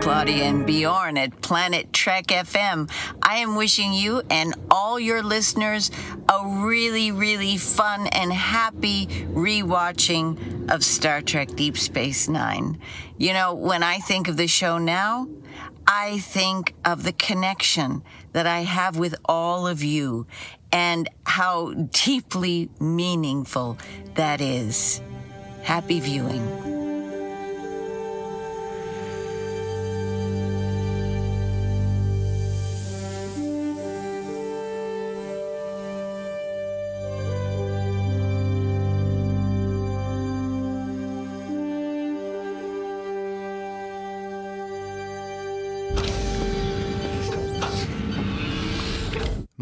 Claudia and Bjorn at Planet Trek FM. I am wishing you and all your listeners a really, really fun and happy rewatching of Star Trek Deep Space Nine. You know, when I think of the show now, I think of the connection that I have with all of you and how deeply meaningful that is. Happy viewing.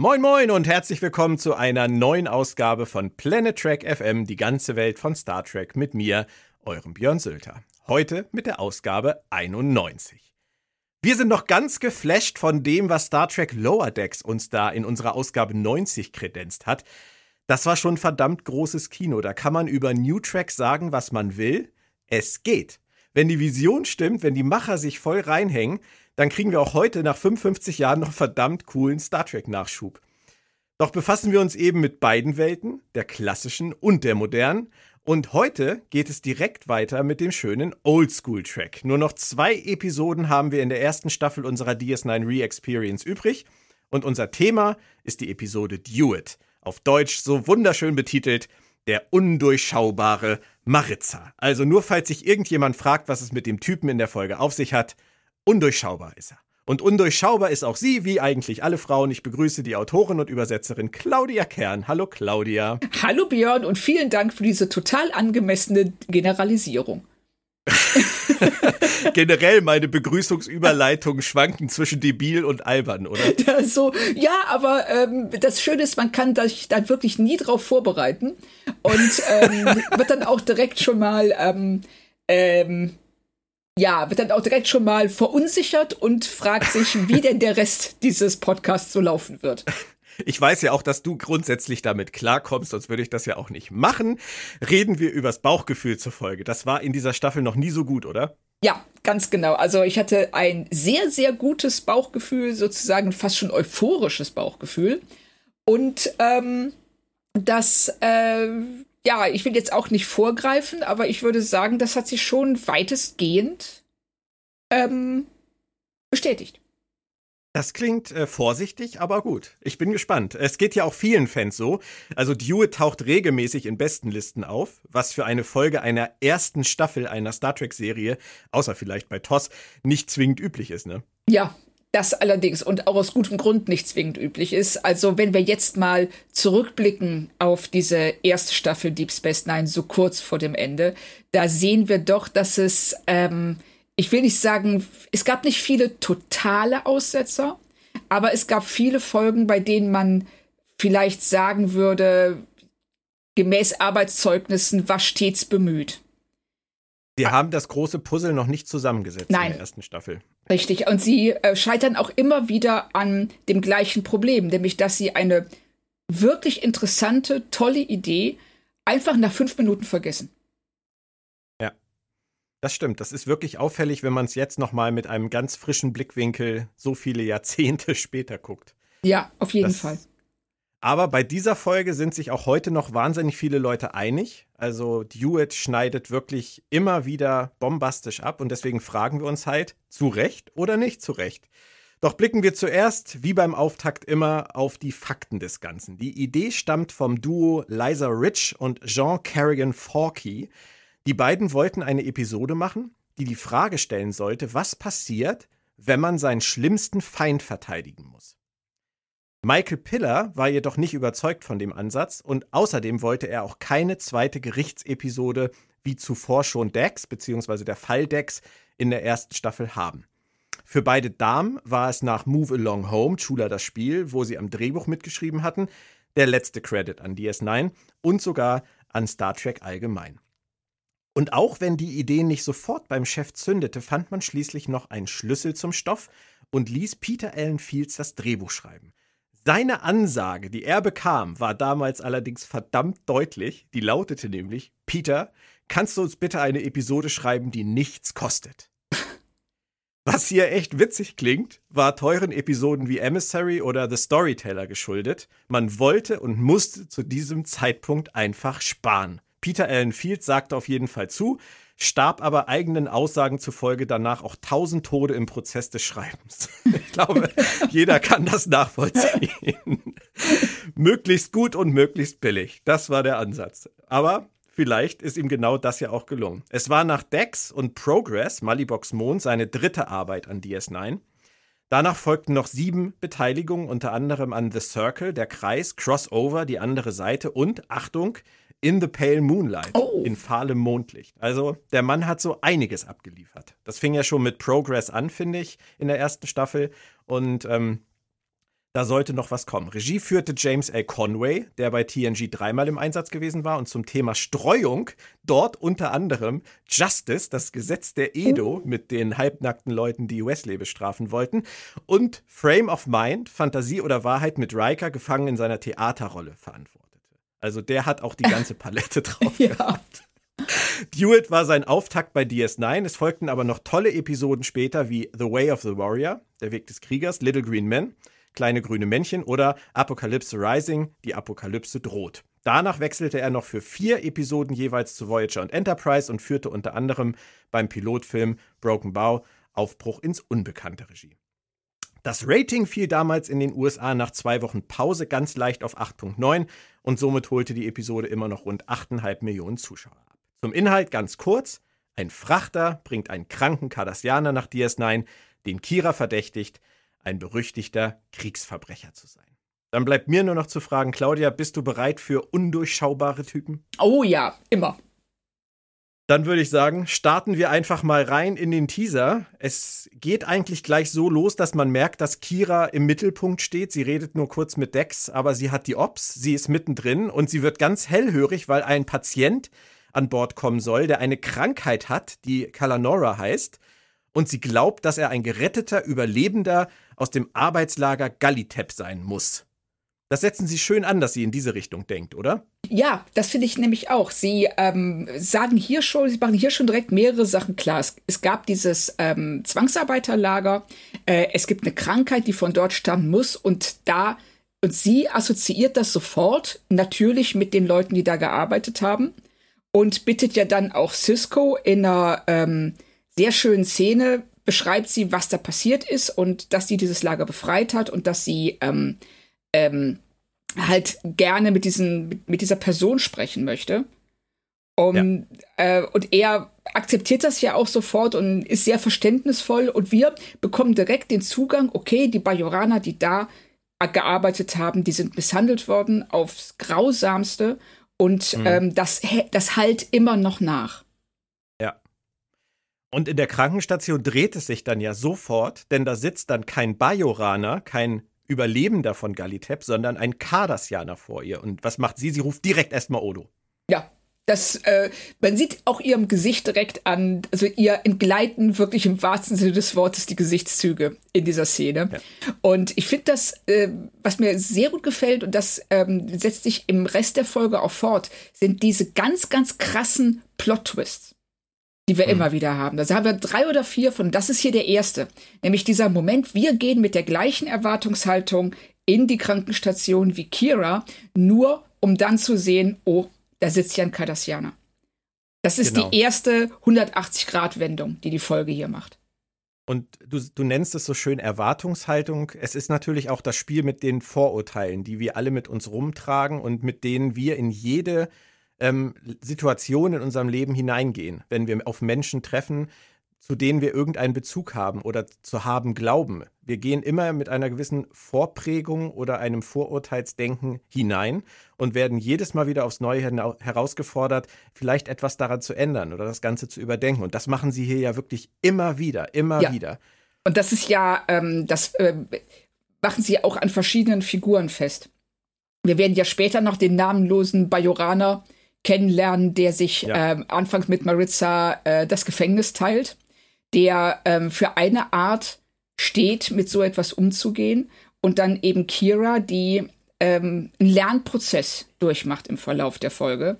Moin Moin und herzlich willkommen zu einer neuen Ausgabe von Planet Trek FM, die ganze Welt von Star Trek mit mir, eurem Björn Sülter. Heute mit der Ausgabe 91. Wir sind noch ganz geflasht von dem, was Star Trek Lower Decks uns da in unserer Ausgabe 90 kredenzt hat. Das war schon verdammt großes Kino. Da kann man über New Track sagen, was man will. Es geht. Wenn die Vision stimmt, wenn die Macher sich voll reinhängen, dann kriegen wir auch heute nach 55 Jahren noch verdammt coolen Star Trek-Nachschub. Doch befassen wir uns eben mit beiden Welten, der klassischen und der modernen. Und heute geht es direkt weiter mit dem schönen Oldschool-Track. Nur noch zwei Episoden haben wir in der ersten Staffel unserer DS9 Re-Experience übrig. Und unser Thema ist die Episode Dewitt. Auf Deutsch so wunderschön betitelt der undurchschaubare Maritza. Also nur falls sich irgendjemand fragt, was es mit dem Typen in der Folge auf sich hat, Undurchschaubar ist er. Und undurchschaubar ist auch sie, wie eigentlich alle Frauen. Ich begrüße die Autorin und Übersetzerin Claudia Kern. Hallo Claudia. Hallo Björn und vielen Dank für diese total angemessene Generalisierung. Generell meine Begrüßungsüberleitungen schwanken zwischen debil und albern, oder? Ja, so, ja aber ähm, das Schöne ist, man kann sich da wirklich nie drauf vorbereiten und ähm, wird dann auch direkt schon mal ähm, ähm, ja, wird dann auch direkt schon mal verunsichert und fragt sich, wie denn der Rest dieses Podcasts so laufen wird. Ich weiß ja auch, dass du grundsätzlich damit klarkommst, sonst würde ich das ja auch nicht machen. Reden wir übers Bauchgefühl zur Folge. Das war in dieser Staffel noch nie so gut, oder? Ja, ganz genau. Also ich hatte ein sehr, sehr gutes Bauchgefühl, sozusagen fast schon euphorisches Bauchgefühl. Und ähm, das äh, ja, ich will jetzt auch nicht vorgreifen, aber ich würde sagen, das hat sich schon weitestgehend ähm, bestätigt. Das klingt äh, vorsichtig, aber gut. Ich bin gespannt. Es geht ja auch vielen Fans so. Also Dewitt taucht regelmäßig in Bestenlisten auf, was für eine Folge einer ersten Staffel einer Star Trek-Serie, außer vielleicht bei TOS, nicht zwingend üblich ist, ne? Ja, das allerdings und auch aus gutem Grund nicht zwingend üblich ist. Also wenn wir jetzt mal zurückblicken auf diese erste Staffel Deep Space Nine so kurz vor dem Ende, da sehen wir doch, dass es, ähm, ich will nicht sagen, es gab nicht viele totale Aussetzer, aber es gab viele Folgen, bei denen man vielleicht sagen würde, gemäß Arbeitszeugnissen war stets bemüht. Sie haben das große Puzzle noch nicht zusammengesetzt Nein. in der ersten Staffel. Richtig. Und sie äh, scheitern auch immer wieder an dem gleichen Problem, nämlich dass sie eine wirklich interessante, tolle Idee einfach nach fünf Minuten vergessen. Ja. Das stimmt. Das ist wirklich auffällig, wenn man es jetzt nochmal mit einem ganz frischen Blickwinkel so viele Jahrzehnte später guckt. Ja, auf jeden das, Fall. Aber bei dieser Folge sind sich auch heute noch wahnsinnig viele Leute einig. Also Dewitt schneidet wirklich immer wieder bombastisch ab und deswegen fragen wir uns halt, zu Recht oder nicht zu Recht. Doch blicken wir zuerst, wie beim Auftakt immer, auf die Fakten des Ganzen. Die Idee stammt vom Duo Liza Rich und Jean Carrigan Forkey. Die beiden wollten eine Episode machen, die die Frage stellen sollte, was passiert, wenn man seinen schlimmsten Feind verteidigen muss. Michael Piller war jedoch nicht überzeugt von dem Ansatz und außerdem wollte er auch keine zweite Gerichtsepisode wie zuvor schon Dex bzw. der Fall Dex in der ersten Staffel haben. Für beide Damen war es nach Move Along Home, Chula das Spiel, wo sie am Drehbuch mitgeschrieben hatten, der letzte Credit an DS9 und sogar an Star Trek allgemein. Und auch wenn die Idee nicht sofort beim Chef zündete, fand man schließlich noch einen Schlüssel zum Stoff und ließ Peter Allen Fields das Drehbuch schreiben. Seine Ansage, die er bekam, war damals allerdings verdammt deutlich. Die lautete nämlich: Peter, kannst du uns bitte eine Episode schreiben, die nichts kostet? Was hier echt witzig klingt, war teuren Episoden wie Emissary oder The Storyteller geschuldet. Man wollte und musste zu diesem Zeitpunkt einfach sparen. Peter Allen Fields sagte auf jeden Fall zu, starb aber eigenen Aussagen zufolge danach auch tausend Tode im Prozess des Schreibens. Ich glaube, jeder kann das nachvollziehen. möglichst gut und möglichst billig. Das war der Ansatz. Aber vielleicht ist ihm genau das ja auch gelungen. Es war nach Dex und Progress, Malibox Mond, seine dritte Arbeit an DS9. Danach folgten noch sieben Beteiligungen, unter anderem an The Circle, der Kreis, Crossover, die andere Seite und, Achtung, In the Pale Moonlight, oh. in fahlem Mondlicht. Also der Mann hat so einiges abgeliefert. Das fing ja schon mit Progress an, finde ich, in der ersten Staffel. Und ähm, da sollte noch was kommen. Regie führte James L. Conway, der bei TNG dreimal im Einsatz gewesen war und zum Thema Streuung dort unter anderem Justice, das Gesetz der Edo, oh. mit den halbnackten Leuten, die Wesley bestrafen wollten, und Frame of Mind, Fantasie oder Wahrheit mit Riker gefangen in seiner Theaterrolle verantwortete. Also der hat auch die ganze Palette drauf ja. gehabt. Dewitt war sein Auftakt bei DS9. Es folgten aber noch tolle Episoden später wie The Way of the Warrior, der Weg des Kriegers, Little Green Men kleine grüne Männchen oder Apokalypse Rising, die Apokalypse droht. Danach wechselte er noch für vier Episoden jeweils zu Voyager und Enterprise und führte unter anderem beim Pilotfilm Broken Bow Aufbruch ins Unbekannte Regie. Das Rating fiel damals in den USA nach zwei Wochen Pause ganz leicht auf 8.9 und somit holte die Episode immer noch rund 8,5 Millionen Zuschauer ab. Zum Inhalt ganz kurz. Ein Frachter bringt einen kranken Cardassianer nach DS9, den Kira verdächtigt, ein berüchtigter Kriegsverbrecher zu sein. Dann bleibt mir nur noch zu fragen, Claudia, bist du bereit für undurchschaubare Typen? Oh ja, immer. Dann würde ich sagen, starten wir einfach mal rein in den Teaser. Es geht eigentlich gleich so los, dass man merkt, dass Kira im Mittelpunkt steht. Sie redet nur kurz mit Dex, aber sie hat die Ops, sie ist mittendrin und sie wird ganz hellhörig, weil ein Patient an Bord kommen soll, der eine Krankheit hat, die Kalanora heißt. Und sie glaubt, dass er ein geretteter Überlebender aus dem Arbeitslager Gallitep sein muss. Das setzen Sie schön an, dass sie in diese Richtung denkt, oder? Ja, das finde ich nämlich auch. Sie ähm, sagen hier schon, sie machen hier schon direkt mehrere Sachen klar. Es, es gab dieses ähm, Zwangsarbeiterlager, äh, es gibt eine Krankheit, die von dort stammen muss und da und sie assoziiert das sofort natürlich mit den Leuten, die da gearbeitet haben und bittet ja dann auch Cisco in einer ähm, sehr schönen Szene beschreibt sie, was da passiert ist und dass sie dieses Lager befreit hat und dass sie ähm, ähm, halt gerne mit, diesen, mit, dieser Person sprechen möchte. Um, ja. äh, und er akzeptiert das ja auch sofort und ist sehr verständnisvoll. Und wir bekommen direkt den Zugang, okay, die Bajoraner, die da gearbeitet haben, die sind misshandelt worden aufs Grausamste. Und mhm. ähm, das, das halt immer noch nach. Und in der Krankenstation dreht es sich dann ja sofort, denn da sitzt dann kein Bajoraner, kein Überlebender von Galitep, sondern ein Cardassianer vor ihr. Und was macht sie? Sie ruft direkt erstmal Odo. Ja, das, äh, man sieht auch ihrem Gesicht direkt an, also ihr entgleiten wirklich im wahrsten Sinne des Wortes die Gesichtszüge in dieser Szene. Ja. Und ich finde das, äh, was mir sehr gut gefällt, und das ähm, setzt sich im Rest der Folge auch fort, sind diese ganz, ganz krassen Plot-Twists die wir mhm. immer wieder haben. Da haben wir drei oder vier von, das ist hier der erste. Nämlich dieser Moment, wir gehen mit der gleichen Erwartungshaltung in die Krankenstation wie Kira, nur um dann zu sehen, oh, da sitzt ja ein Cardassianer. Das ist genau. die erste 180-Grad-Wendung, die die Folge hier macht. Und du, du nennst es so schön Erwartungshaltung. Es ist natürlich auch das Spiel mit den Vorurteilen, die wir alle mit uns rumtragen und mit denen wir in jede ähm, Situationen in unserem Leben hineingehen, wenn wir auf Menschen treffen, zu denen wir irgendeinen Bezug haben oder zu haben glauben. Wir gehen immer mit einer gewissen Vorprägung oder einem Vorurteilsdenken hinein und werden jedes Mal wieder aufs Neue herausgefordert, vielleicht etwas daran zu ändern oder das Ganze zu überdenken. Und das machen sie hier ja wirklich immer wieder, immer ja. wieder. Und das ist ja, ähm, das äh, machen sie auch an verschiedenen Figuren fest. Wir werden ja später noch den namenlosen Bajoraner kennenlernen, der sich ja. ähm, anfangs mit Maritza äh, das Gefängnis teilt, der ähm, für eine Art steht, mit so etwas umzugehen. Und dann eben Kira, die ähm, einen Lernprozess durchmacht im Verlauf der Folge.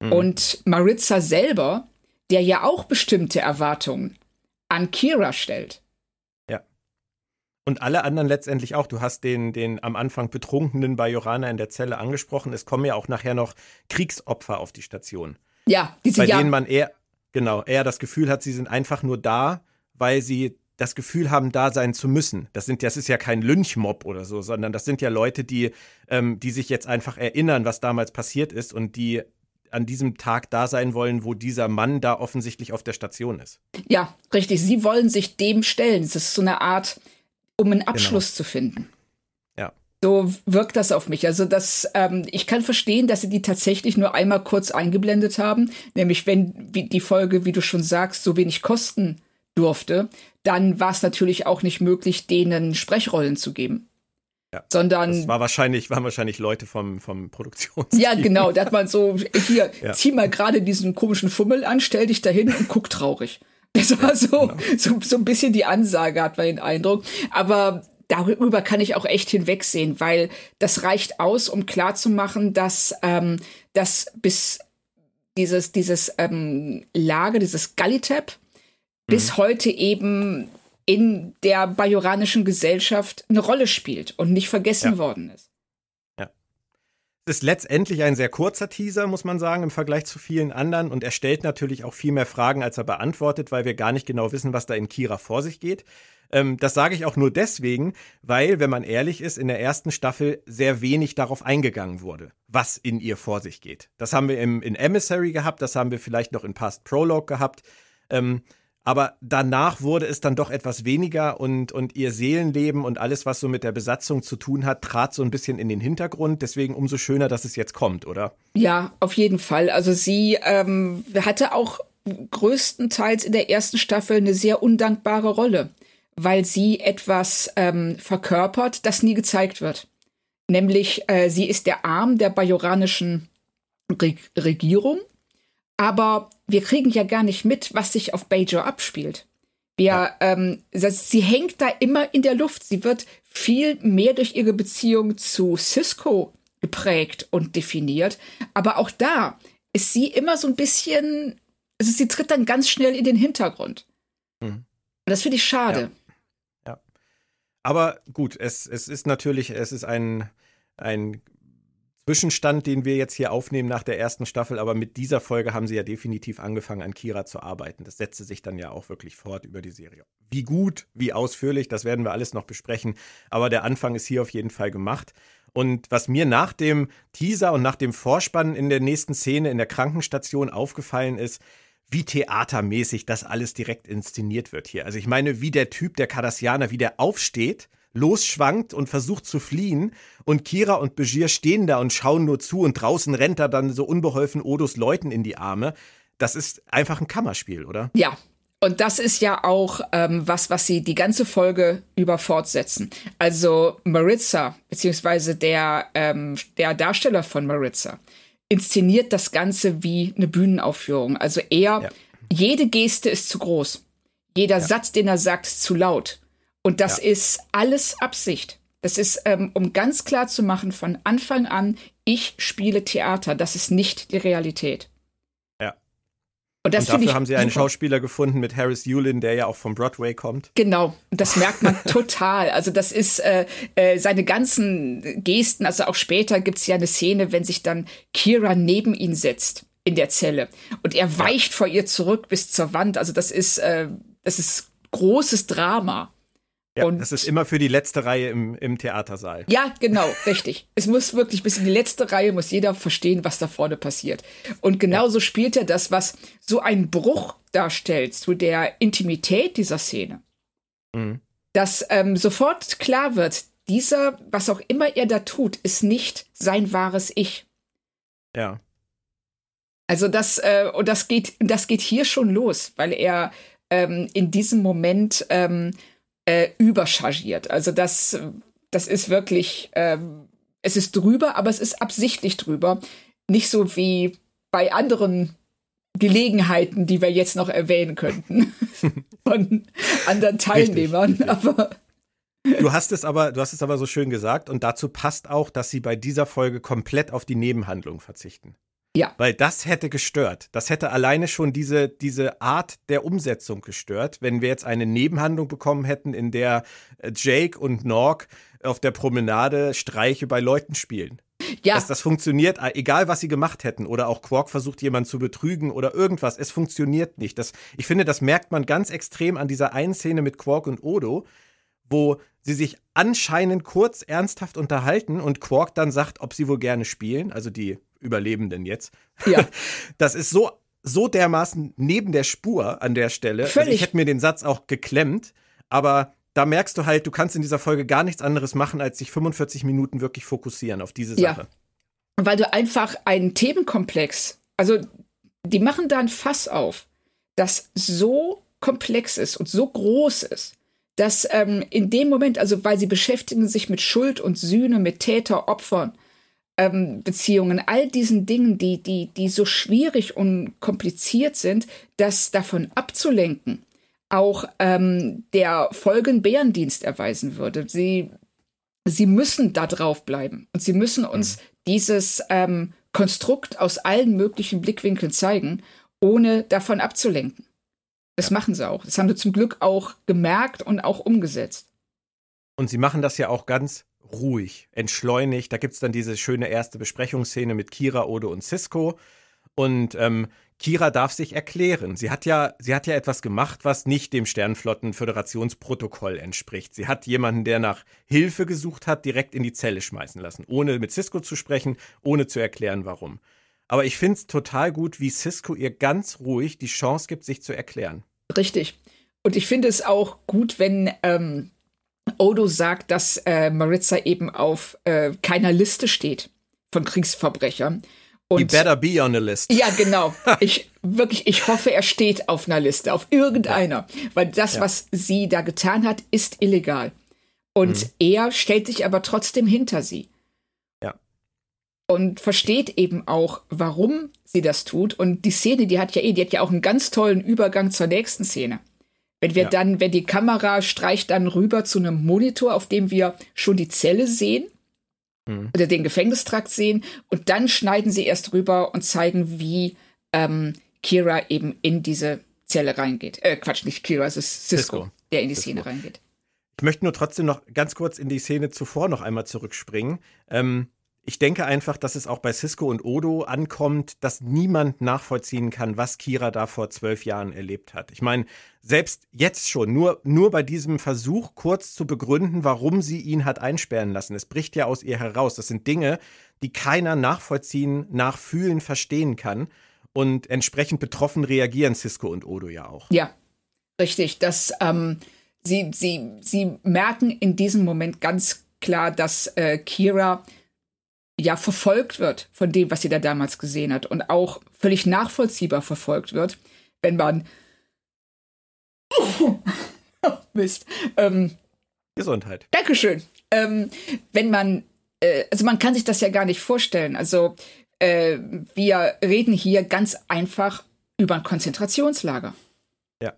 Mhm. Und Maritza selber, der ja auch bestimmte Erwartungen an Kira stellt. Und alle anderen letztendlich auch. Du hast den, den am Anfang betrunkenen Bajorana in der Zelle angesprochen. Es kommen ja auch nachher noch Kriegsopfer auf die Station. Ja, diese Bei ja denen man eher, genau, eher das Gefühl hat, sie sind einfach nur da, weil sie das Gefühl haben, da sein zu müssen. Das, sind, das ist ja kein Lynchmob oder so, sondern das sind ja Leute, die, ähm, die sich jetzt einfach erinnern, was damals passiert ist und die an diesem Tag da sein wollen, wo dieser Mann da offensichtlich auf der Station ist. Ja, richtig. Sie wollen sich dem stellen. Es ist so eine Art, um einen Abschluss genau. zu finden. Ja. So wirkt das auf mich. Also das, ähm, ich kann verstehen, dass sie die tatsächlich nur einmal kurz eingeblendet haben, nämlich wenn die Folge, wie du schon sagst, so wenig kosten durfte, dann war es natürlich auch nicht möglich, denen Sprechrollen zu geben. Ja. Sondern. Das war wahrscheinlich, waren wahrscheinlich Leute vom, vom Produktionsteam. Ja, genau. Da hat man so, hier, ja. zieh mal gerade diesen komischen Fummel an, stell dich dahin und guck traurig. Das war so, genau. so, so ein bisschen die Ansage, hat man den Eindruck. Aber darüber kann ich auch echt hinwegsehen, weil das reicht aus, um klarzumachen, dass, ähm, dass bis dieses, dieses ähm, Lager, dieses Gallitap, mhm. bis heute eben in der bajoranischen Gesellschaft eine Rolle spielt und nicht vergessen ja. worden ist. Ist letztendlich ein sehr kurzer Teaser, muss man sagen, im Vergleich zu vielen anderen. Und er stellt natürlich auch viel mehr Fragen, als er beantwortet, weil wir gar nicht genau wissen, was da in Kira vor sich geht. Ähm, das sage ich auch nur deswegen, weil, wenn man ehrlich ist, in der ersten Staffel sehr wenig darauf eingegangen wurde, was in ihr vor sich geht. Das haben wir im, in Emissary gehabt, das haben wir vielleicht noch in Past Prologue gehabt. Ähm, aber danach wurde es dann doch etwas weniger und, und ihr Seelenleben und alles, was so mit der Besatzung zu tun hat, trat so ein bisschen in den Hintergrund. Deswegen umso schöner, dass es jetzt kommt, oder? Ja, auf jeden Fall. Also sie ähm, hatte auch größtenteils in der ersten Staffel eine sehr undankbare Rolle, weil sie etwas ähm, verkörpert, das nie gezeigt wird. Nämlich, äh, sie ist der Arm der bajoranischen Re Regierung aber wir kriegen ja gar nicht mit, was sich auf Bajor abspielt. Wir, ja. ähm, das, sie hängt da immer in der Luft. Sie wird viel mehr durch ihre Beziehung zu Cisco geprägt und definiert. Aber auch da ist sie immer so ein bisschen, also sie tritt dann ganz schnell in den Hintergrund. Mhm. Und das finde ich schade. Ja. ja. Aber gut, es, es ist natürlich, es ist ein, ein Zwischenstand, den wir jetzt hier aufnehmen nach der ersten Staffel, aber mit dieser Folge haben sie ja definitiv angefangen, an Kira zu arbeiten. Das setzte sich dann ja auch wirklich fort über die Serie. Wie gut, wie ausführlich, das werden wir alles noch besprechen, aber der Anfang ist hier auf jeden Fall gemacht. Und was mir nach dem Teaser und nach dem Vorspann in der nächsten Szene in der Krankenstation aufgefallen ist, wie theatermäßig das alles direkt inszeniert wird hier. Also ich meine, wie der Typ, der Cardassianer, wie der aufsteht losschwankt und versucht zu fliehen. Und Kira und Begier stehen da und schauen nur zu und draußen rennt er dann so unbeholfen Odos Leuten in die Arme. Das ist einfach ein Kammerspiel, oder? Ja. Und das ist ja auch ähm, was, was sie die ganze Folge über fortsetzen. Also Maritza, beziehungsweise der, ähm, der Darsteller von Maritza, inszeniert das Ganze wie eine Bühnenaufführung. Also er, ja. jede Geste ist zu groß. Jeder ja. Satz, den er sagt, ist zu laut. Und das ja. ist alles Absicht. Das ist, ähm, um ganz klar zu machen, von Anfang an, ich spiele Theater. Das ist nicht die Realität. Ja. Und, das und dafür haben sie einen super. Schauspieler gefunden mit Harris Yulin, der ja auch vom Broadway kommt. Genau, das merkt man total. Also das ist äh, äh, seine ganzen Gesten. Also auch später gibt es ja eine Szene, wenn sich dann Kira neben ihn setzt in der Zelle und er weicht ja. vor ihr zurück bis zur Wand. Also das ist, äh, das ist großes Drama. Ja, und das ist immer für die letzte Reihe im, im Theatersaal. Ja, genau, richtig. Es muss wirklich bis in die letzte Reihe, muss jeder verstehen, was da vorne passiert. Und genauso ja. spielt er das, was so einen Bruch darstellt zu der Intimität dieser Szene. Mhm. Dass ähm, sofort klar wird, dieser, was auch immer er da tut, ist nicht sein wahres Ich. Ja. Also das, äh, und das geht, das geht hier schon los, weil er ähm, in diesem Moment ähm, äh, überchargiert. Also das, das ist wirklich, äh, es ist drüber, aber es ist absichtlich drüber. Nicht so wie bei anderen Gelegenheiten, die wir jetzt noch erwähnen könnten von anderen Teilnehmern. Richtig. Aber Du hast es aber, du hast es aber so schön gesagt und dazu passt auch, dass sie bei dieser Folge komplett auf die Nebenhandlung verzichten. Ja. Weil das hätte gestört. Das hätte alleine schon diese, diese Art der Umsetzung gestört, wenn wir jetzt eine Nebenhandlung bekommen hätten, in der äh, Jake und Nork auf der Promenade Streiche bei Leuten spielen. Ja. Dass das funktioniert, äh, egal was sie gemacht hätten. Oder auch Quark versucht, jemanden zu betrügen oder irgendwas. Es funktioniert nicht. Das, ich finde, das merkt man ganz extrem an dieser einen Szene mit Quark und Odo, wo sie sich anscheinend kurz ernsthaft unterhalten und Quark dann sagt, ob sie wohl gerne spielen, also die Überlebenden jetzt. Ja. Das ist so, so dermaßen neben der Spur an der Stelle. Völlig. Also ich hätte mir den Satz auch geklemmt, aber da merkst du halt, du kannst in dieser Folge gar nichts anderes machen, als sich 45 Minuten wirklich fokussieren auf diese Sache. Ja. Weil du einfach einen Themenkomplex, also die machen da ein Fass auf, das so komplex ist und so groß ist, dass ähm, in dem Moment, also weil sie beschäftigen sich mit Schuld und Sühne, mit Täter, Opfern, ähm, Beziehungen, all diesen Dingen, die, die, die so schwierig und kompliziert sind, das davon abzulenken, auch ähm, der Folgen Bärendienst erweisen würde. Sie, sie müssen da drauf bleiben und sie müssen uns mhm. dieses ähm, Konstrukt aus allen möglichen Blickwinkeln zeigen, ohne davon abzulenken. Das ja. machen sie auch. Das haben sie zum Glück auch gemerkt und auch umgesetzt. Und sie machen das ja auch ganz ruhig, entschleunigt. Da gibt es dann diese schöne erste Besprechungsszene mit Kira, Odo und Cisco. Und ähm, Kira darf sich erklären. Sie hat ja, sie hat ja etwas gemacht, was nicht dem Sternflotten-Föderationsprotokoll entspricht. Sie hat jemanden, der nach Hilfe gesucht hat, direkt in die Zelle schmeißen lassen, ohne mit Cisco zu sprechen, ohne zu erklären, warum. Aber ich finde es total gut, wie Cisco ihr ganz ruhig die Chance gibt, sich zu erklären. Richtig. Und ich finde es auch gut, wenn ähm, Odo sagt, dass äh, Maritza eben auf äh, keiner Liste steht von Kriegsverbrechern. Und, He better be on a list. Ja, genau. Ich wirklich, ich hoffe, er steht auf einer Liste, auf irgendeiner, weil das, ja. was sie da getan hat, ist illegal. Und mhm. er stellt sich aber trotzdem hinter sie und versteht eben auch, warum sie das tut. Und die Szene, die hat ja eh, die hat ja auch einen ganz tollen Übergang zur nächsten Szene. Wenn wir ja. dann, wenn die Kamera streicht dann rüber zu einem Monitor, auf dem wir schon die Zelle sehen mhm. oder den Gefängnistrakt sehen, und dann schneiden sie erst rüber und zeigen, wie ähm, Kira eben in diese Zelle reingeht. Äh, Quatsch, nicht Kira, es ist Cisco, Cisco. der in die Cisco. Szene reingeht. Ich möchte nur trotzdem noch ganz kurz in die Szene zuvor noch einmal zurückspringen. Ähm, ich denke einfach, dass es auch bei Cisco und Odo ankommt, dass niemand nachvollziehen kann, was Kira da vor zwölf Jahren erlebt hat. Ich meine, selbst jetzt schon, nur, nur bei diesem Versuch, kurz zu begründen, warum sie ihn hat einsperren lassen. Es bricht ja aus ihr heraus. Das sind Dinge, die keiner nachvollziehen, nachfühlen, verstehen kann. Und entsprechend betroffen reagieren Cisco und Odo ja auch. Ja, richtig. Das, ähm, sie, sie, sie merken in diesem Moment ganz klar, dass äh, Kira ja verfolgt wird von dem, was sie da damals gesehen hat und auch völlig nachvollziehbar verfolgt wird, wenn man oh, Mist. Ähm, Gesundheit. Dankeschön. Ähm, wenn man, äh, also man kann sich das ja gar nicht vorstellen. Also äh, wir reden hier ganz einfach über ein Konzentrationslager. Ja.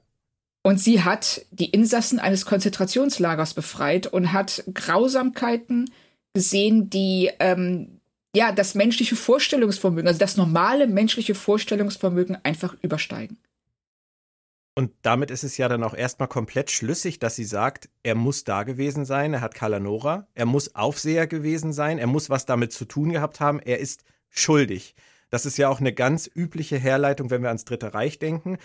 Und sie hat die Insassen eines Konzentrationslagers befreit und hat Grausamkeiten gesehen, die ähm, ja das menschliche Vorstellungsvermögen, also das normale menschliche Vorstellungsvermögen einfach übersteigen. Und damit ist es ja dann auch erstmal komplett schlüssig, dass sie sagt, er muss da gewesen sein, er hat Kalanora, er muss Aufseher gewesen sein, er muss was damit zu tun gehabt haben, er ist schuldig. Das ist ja auch eine ganz übliche Herleitung, wenn wir ans Dritte Reich denken.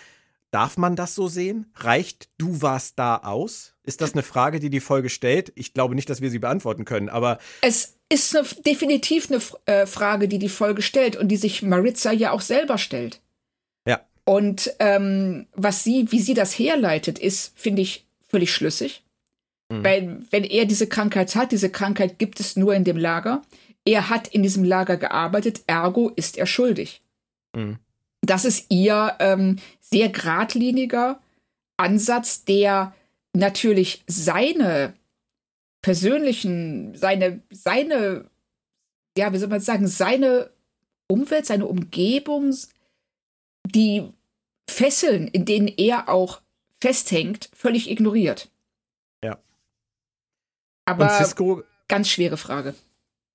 Darf man das so sehen? Reicht du warst da aus? Ist das eine Frage, die die Folge stellt? Ich glaube nicht, dass wir sie beantworten können, aber. Es ist eine, definitiv eine äh, Frage, die die Folge stellt und die sich Maritza ja auch selber stellt. Ja. Und ähm, was sie, wie sie das herleitet, ist, finde ich, völlig schlüssig. Mhm. Weil, wenn er diese Krankheit hat, diese Krankheit gibt es nur in dem Lager. Er hat in diesem Lager gearbeitet, ergo ist er schuldig. Mhm. Das ist ihr ähm, sehr geradliniger Ansatz, der natürlich seine persönlichen, seine, seine, ja, wie soll man sagen, seine Umwelt, seine Umgebung, die Fesseln, in denen er auch festhängt, völlig ignoriert. Ja. Aber ganz schwere Frage.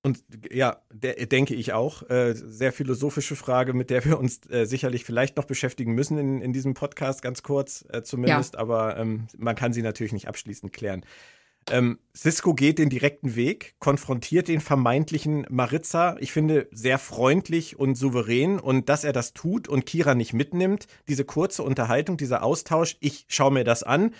Und ja, der, denke ich auch. Äh, sehr philosophische Frage, mit der wir uns äh, sicherlich vielleicht noch beschäftigen müssen in, in diesem Podcast, ganz kurz äh, zumindest. Ja. Aber ähm, man kann sie natürlich nicht abschließend klären. Ähm, Cisco geht den direkten Weg, konfrontiert den vermeintlichen Maritza, ich finde, sehr freundlich und souverän. Und dass er das tut und Kira nicht mitnimmt, diese kurze Unterhaltung, dieser Austausch, ich schaue mir das an,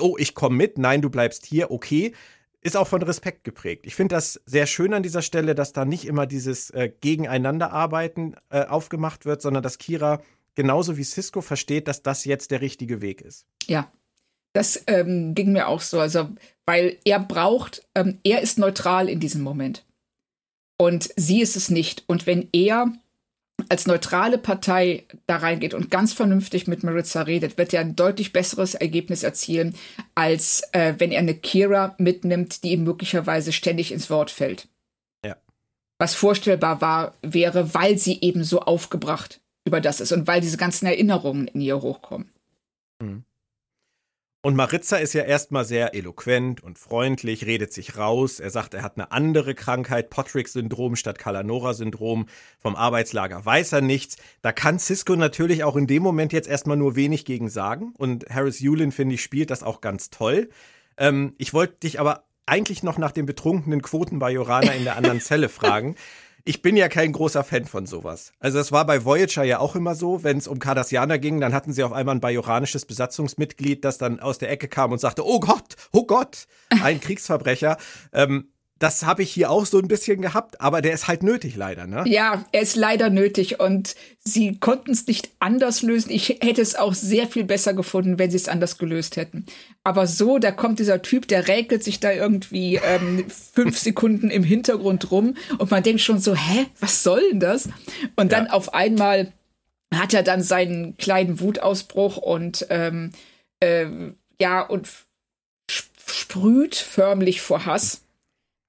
oh, ich komme mit, nein, du bleibst hier, okay, ist auch von Respekt geprägt. Ich finde das sehr schön an dieser Stelle, dass da nicht immer dieses äh, Gegeneinanderarbeiten äh, aufgemacht wird, sondern dass Kira genauso wie Cisco versteht, dass das jetzt der richtige Weg ist. Ja, das ähm, ging mir auch so. Also, weil er braucht, ähm, er ist neutral in diesem Moment. Und sie ist es nicht. Und wenn er als neutrale Partei da reingeht und ganz vernünftig mit Maritza redet, wird er ein deutlich besseres Ergebnis erzielen, als äh, wenn er eine Kira mitnimmt, die ihm möglicherweise ständig ins Wort fällt. Ja. Was vorstellbar war, wäre, weil sie eben so aufgebracht über das ist und weil diese ganzen Erinnerungen in ihr hochkommen. Mhm. Und Maritza ist ja erstmal sehr eloquent und freundlich, redet sich raus. Er sagt, er hat eine andere Krankheit, Potrick-Syndrom statt Kalanora-Syndrom. Vom Arbeitslager weiß er nichts. Da kann Cisco natürlich auch in dem Moment jetzt erstmal nur wenig gegen sagen. Und Harris Yulin, finde ich, spielt das auch ganz toll. Ähm, ich wollte dich aber eigentlich noch nach dem betrunkenen Quotenbajoraner in der anderen Zelle fragen ich bin ja kein großer Fan von sowas. Also es war bei Voyager ja auch immer so, wenn es um Cardassianer ging, dann hatten sie auf einmal ein bajoranisches Besatzungsmitglied, das dann aus der Ecke kam und sagte, oh Gott, oh Gott, ein Kriegsverbrecher. ähm, das habe ich hier auch so ein bisschen gehabt, aber der ist halt nötig leider, ne? Ja, er ist leider nötig und sie konnten es nicht anders lösen. Ich hätte es auch sehr viel besser gefunden, wenn sie es anders gelöst hätten. Aber so, da kommt dieser Typ, der räkelt sich da irgendwie ähm, fünf Sekunden im Hintergrund rum und man denkt schon so, hä, was soll denn das? Und dann ja. auf einmal hat er dann seinen kleinen Wutausbruch und ähm, äh, ja, und sprüht förmlich vor Hass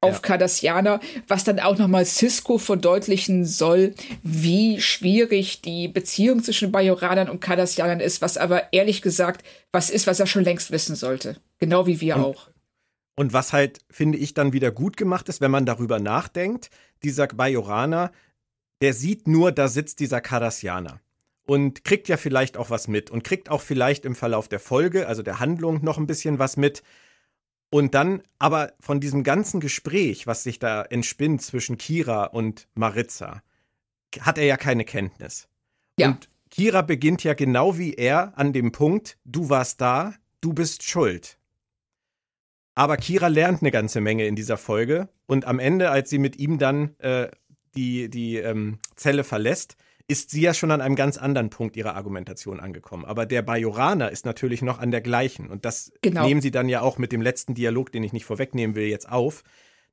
auf ja. Cardassianer, was dann auch nochmal Cisco verdeutlichen soll, wie schwierig die Beziehung zwischen Bajoranern und Cardassianern ist, was aber ehrlich gesagt was ist, was er schon längst wissen sollte. Genau wie wir und, auch. Und was halt, finde ich, dann wieder gut gemacht ist, wenn man darüber nachdenkt, dieser Bajoraner, der sieht nur, da sitzt dieser Cardassianer und kriegt ja vielleicht auch was mit und kriegt auch vielleicht im Verlauf der Folge, also der Handlung, noch ein bisschen was mit und dann aber von diesem ganzen Gespräch, was sich da entspinnt zwischen Kira und Maritza, hat er ja keine Kenntnis. Ja. Und Kira beginnt ja genau wie er an dem Punkt, du warst da, du bist schuld. Aber Kira lernt eine ganze Menge in dieser Folge und am Ende, als sie mit ihm dann äh, die, die ähm, Zelle verlässt, ist sie ja schon an einem ganz anderen Punkt ihrer Argumentation angekommen. Aber der Bajoraner ist natürlich noch an der gleichen. Und das genau. nehmen sie dann ja auch mit dem letzten Dialog, den ich nicht vorwegnehmen will, jetzt auf.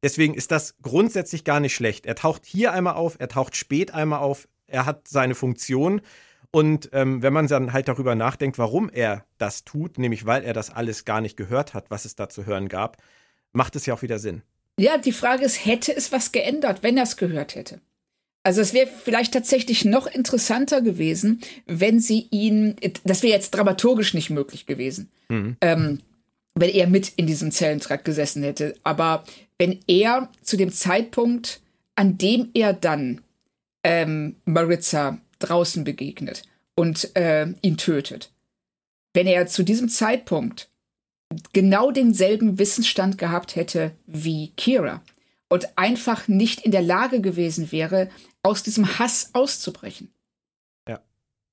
Deswegen ist das grundsätzlich gar nicht schlecht. Er taucht hier einmal auf, er taucht spät einmal auf, er hat seine Funktion. Und ähm, wenn man dann halt darüber nachdenkt, warum er das tut, nämlich weil er das alles gar nicht gehört hat, was es da zu hören gab, macht es ja auch wieder Sinn. Ja, die Frage ist, hätte es was geändert, wenn er es gehört hätte? Also es wäre vielleicht tatsächlich noch interessanter gewesen, wenn sie ihn, das wäre jetzt dramaturgisch nicht möglich gewesen, mhm. ähm, wenn er mit in diesem Zellentrakt gesessen hätte. Aber wenn er zu dem Zeitpunkt, an dem er dann ähm, Maritza draußen begegnet und äh, ihn tötet, wenn er zu diesem Zeitpunkt genau denselben Wissensstand gehabt hätte wie Kira und einfach nicht in der Lage gewesen wäre, aus diesem Hass auszubrechen. Ja.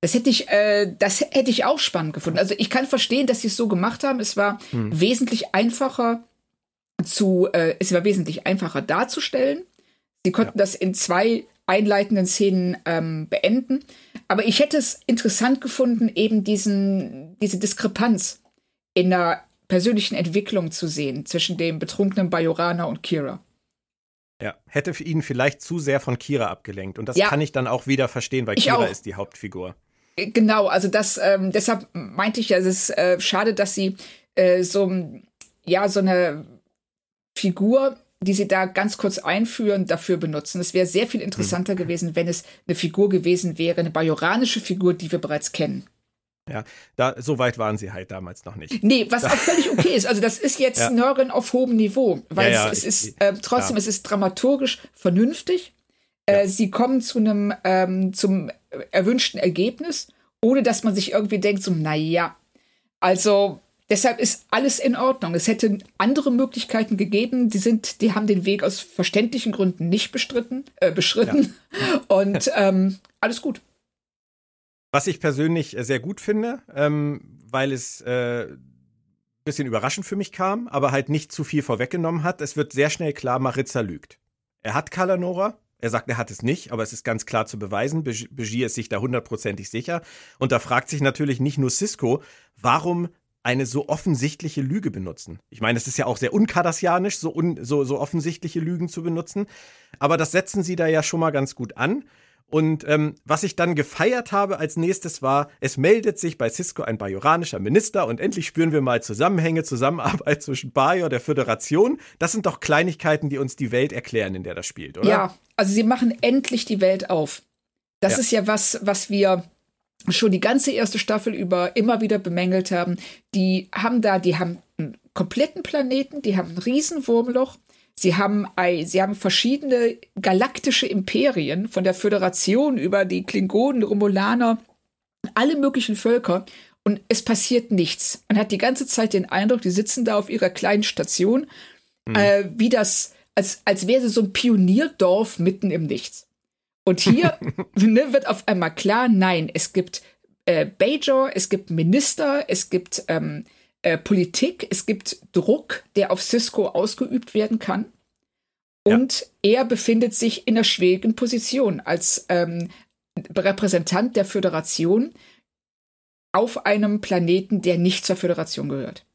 Das hätte ich, äh, das hätte ich auch spannend gefunden. Also ich kann verstehen, dass sie es so gemacht haben. Es war hm. wesentlich einfacher zu, äh, es war wesentlich einfacher darzustellen. Sie konnten ja. das in zwei einleitenden Szenen ähm, beenden. Aber ich hätte es interessant gefunden, eben diesen, diese Diskrepanz in der persönlichen Entwicklung zu sehen zwischen dem betrunkenen Bajoraner und Kira. Ja, hätte ihn vielleicht zu sehr von Kira abgelenkt. Und das ja. kann ich dann auch wieder verstehen, weil ich Kira auch. ist die Hauptfigur. Äh, genau, also das, ähm, deshalb meinte ich ja, es ist äh, schade, dass sie äh, so, ja, so eine Figur die sie da ganz kurz einführen, dafür benutzen. Es wäre sehr viel interessanter mhm. gewesen, wenn es eine Figur gewesen wäre, eine bajoranische Figur, die wir bereits kennen. Ja, da, so weit waren sie halt damals noch nicht. Nee, was auch völlig okay ist. Also das ist jetzt ja. Nörgeln auf hohem Niveau, weil ja, ja, es, es, ist äh, trotzdem, es ist dramaturgisch vernünftig. Äh, sie kommen zu einem ähm, zum erwünschten Ergebnis, ohne dass man sich irgendwie denkt, so, naja, also deshalb ist alles in Ordnung. Es hätte andere Möglichkeiten gegeben, die sind, die haben den Weg aus verständlichen Gründen nicht bestritten, äh, beschritten. Und ähm, alles gut. Was ich persönlich äh, sehr gut finde, ähm, weil es äh, bisschen überraschend für mich kam, aber halt nicht zu viel vorweggenommen hat. Es wird sehr schnell klar, Maritza lügt. Er hat Kalanora. Er sagt, er hat es nicht, aber es ist ganz klar zu beweisen. Begier ist sich da hundertprozentig sicher. Und da fragt sich natürlich nicht nur Cisco, warum eine so offensichtliche Lüge benutzen. Ich meine, es ist ja auch sehr unkardassianisch, so, un, so, so offensichtliche Lügen zu benutzen. Aber das setzen sie da ja schon mal ganz gut an. Und ähm, was ich dann gefeiert habe als nächstes war, es meldet sich bei Cisco ein bajoranischer Minister und endlich spüren wir mal Zusammenhänge, Zusammenarbeit zwischen Bajor, der Föderation. Das sind doch Kleinigkeiten, die uns die Welt erklären, in der das spielt, oder? Ja, also sie machen endlich die Welt auf. Das ja. ist ja was, was wir schon die ganze erste Staffel über immer wieder bemängelt haben. Die haben da, die haben einen kompletten Planeten, die haben ein Riesenwurmloch Sie haben, sie haben verschiedene galaktische Imperien, von der Föderation über die Klingonen, Romulaner, alle möglichen Völker. Und es passiert nichts. Man hat die ganze Zeit den Eindruck, die sitzen da auf ihrer kleinen Station, mhm. äh, wie das, als, als wäre sie so ein Pionierdorf mitten im Nichts. Und hier ne, wird auf einmal klar, nein, es gibt äh, Bajor, es gibt Minister, es gibt ähm, äh, Politik, es gibt Druck, der auf Cisco ausgeübt werden kann. Und ja. er befindet sich in einer schwierigen Position als ähm, Repräsentant der Föderation auf einem Planeten, der nicht zur Föderation gehört.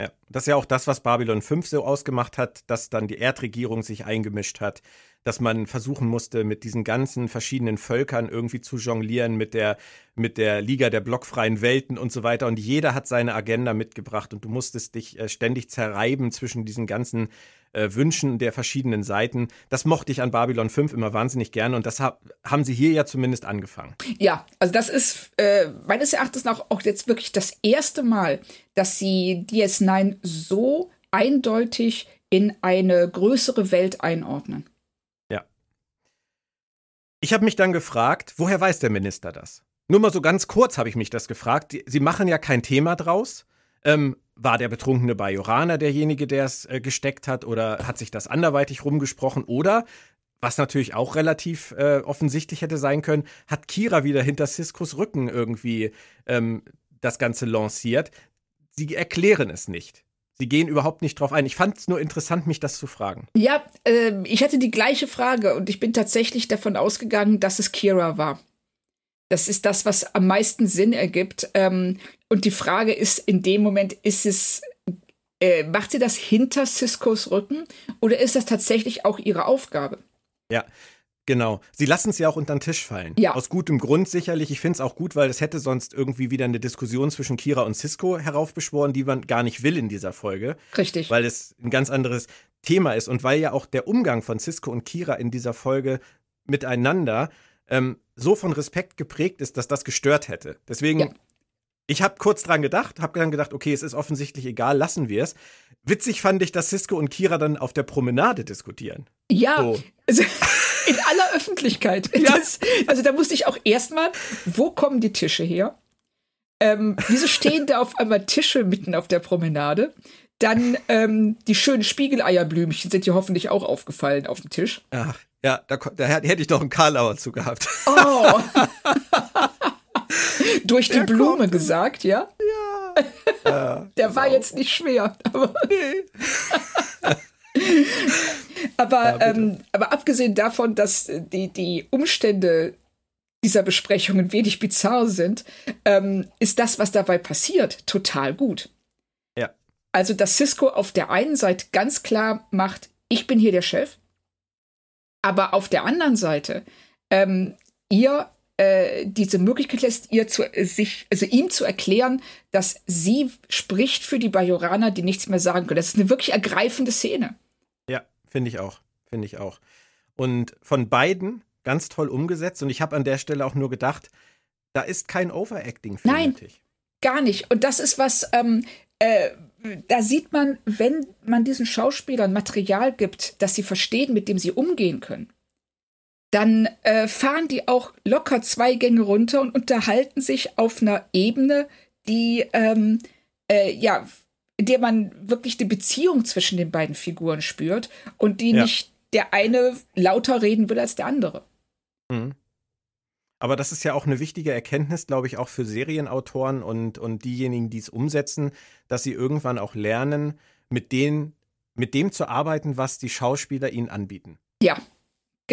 Ja, das ist ja auch das, was Babylon 5 so ausgemacht hat, dass dann die Erdregierung sich eingemischt hat, dass man versuchen musste, mit diesen ganzen verschiedenen Völkern irgendwie zu jonglieren, mit der, mit der Liga der blockfreien Welten und so weiter. Und jeder hat seine Agenda mitgebracht und du musstest dich äh, ständig zerreiben zwischen diesen ganzen äh, Wünschen der verschiedenen Seiten. Das mochte ich an Babylon 5 immer wahnsinnig gerne und das hab, haben sie hier ja zumindest angefangen. Ja, also das ist äh, meines Erachtens nach auch jetzt wirklich das erste Mal, dass sie DS9 so eindeutig in eine größere Welt einordnen. Ich habe mich dann gefragt, woher weiß der Minister das? Nur mal so ganz kurz habe ich mich das gefragt. Sie machen ja kein Thema draus. Ähm, war der betrunkene Bajoraner derjenige, der es äh, gesteckt hat, oder hat sich das anderweitig rumgesprochen? Oder, was natürlich auch relativ äh, offensichtlich hätte sein können, hat Kira wieder hinter Ciscos Rücken irgendwie ähm, das Ganze lanciert? Sie erklären es nicht. Sie gehen überhaupt nicht drauf ein. Ich fand es nur interessant, mich das zu fragen. Ja, äh, ich hatte die gleiche Frage und ich bin tatsächlich davon ausgegangen, dass es Kira war. Das ist das, was am meisten Sinn ergibt. Ähm, und die Frage ist in dem Moment, ist es, äh, macht sie das hinter Ciscos Rücken oder ist das tatsächlich auch ihre Aufgabe? Ja, Genau. Sie lassen es ja auch unter den Tisch fallen. Ja. Aus gutem Grund sicherlich. Ich finde es auch gut, weil es hätte sonst irgendwie wieder eine Diskussion zwischen Kira und Cisco heraufbeschworen, die man gar nicht will in dieser Folge. Richtig. Weil es ein ganz anderes Thema ist und weil ja auch der Umgang von Cisco und Kira in dieser Folge miteinander ähm, so von Respekt geprägt ist, dass das gestört hätte. Deswegen, ja. ich habe kurz dran gedacht, habe dann gedacht, okay, es ist offensichtlich egal, lassen wir es. Witzig fand ich, dass Cisco und Kira dann auf der Promenade diskutieren. Ja. So. In aller Öffentlichkeit. Ja. Das, also da musste ich auch erstmal, wo kommen die Tische her? Ähm, wieso stehen da auf einmal Tische mitten auf der Promenade? Dann ähm, die schönen Spiegeleierblümchen sind dir hoffentlich auch aufgefallen auf dem Tisch. Ach, ja, da, da hätte ich doch einen Karlauer zu gehabt. Oh. Durch die Der Blume kommt. gesagt, ja? Ja. Der war jetzt nicht schwer. Aber nee. Aber, ja, ähm, aber abgesehen davon, dass die, die Umstände dieser Besprechung ein wenig bizarr sind, ähm, ist das, was dabei passiert, total gut. Ja. Also, dass Cisco auf der einen Seite ganz klar macht, ich bin hier der Chef, aber auf der anderen Seite ähm, ihr äh, diese Möglichkeit lässt, ihr zu, sich, also ihm zu erklären, dass sie spricht für die Bajoraner, die nichts mehr sagen können. Das ist eine wirklich ergreifende Szene finde ich auch. Finde ich auch. Und von beiden ganz toll umgesetzt. Und ich habe an der Stelle auch nur gedacht, da ist kein Overacting für Nein, nötig. gar nicht. Und das ist was, ähm, äh, da sieht man, wenn man diesen Schauspielern Material gibt, das sie verstehen, mit dem sie umgehen können, dann äh, fahren die auch locker zwei Gänge runter und unterhalten sich auf einer Ebene, die ähm, äh, ja, in der man wirklich die Beziehung zwischen den beiden Figuren spürt und die ja. nicht der eine lauter reden will als der andere. Mhm. Aber das ist ja auch eine wichtige Erkenntnis, glaube ich, auch für Serienautoren und, und diejenigen, die es umsetzen, dass sie irgendwann auch lernen, mit, den, mit dem zu arbeiten, was die Schauspieler ihnen anbieten. Ja,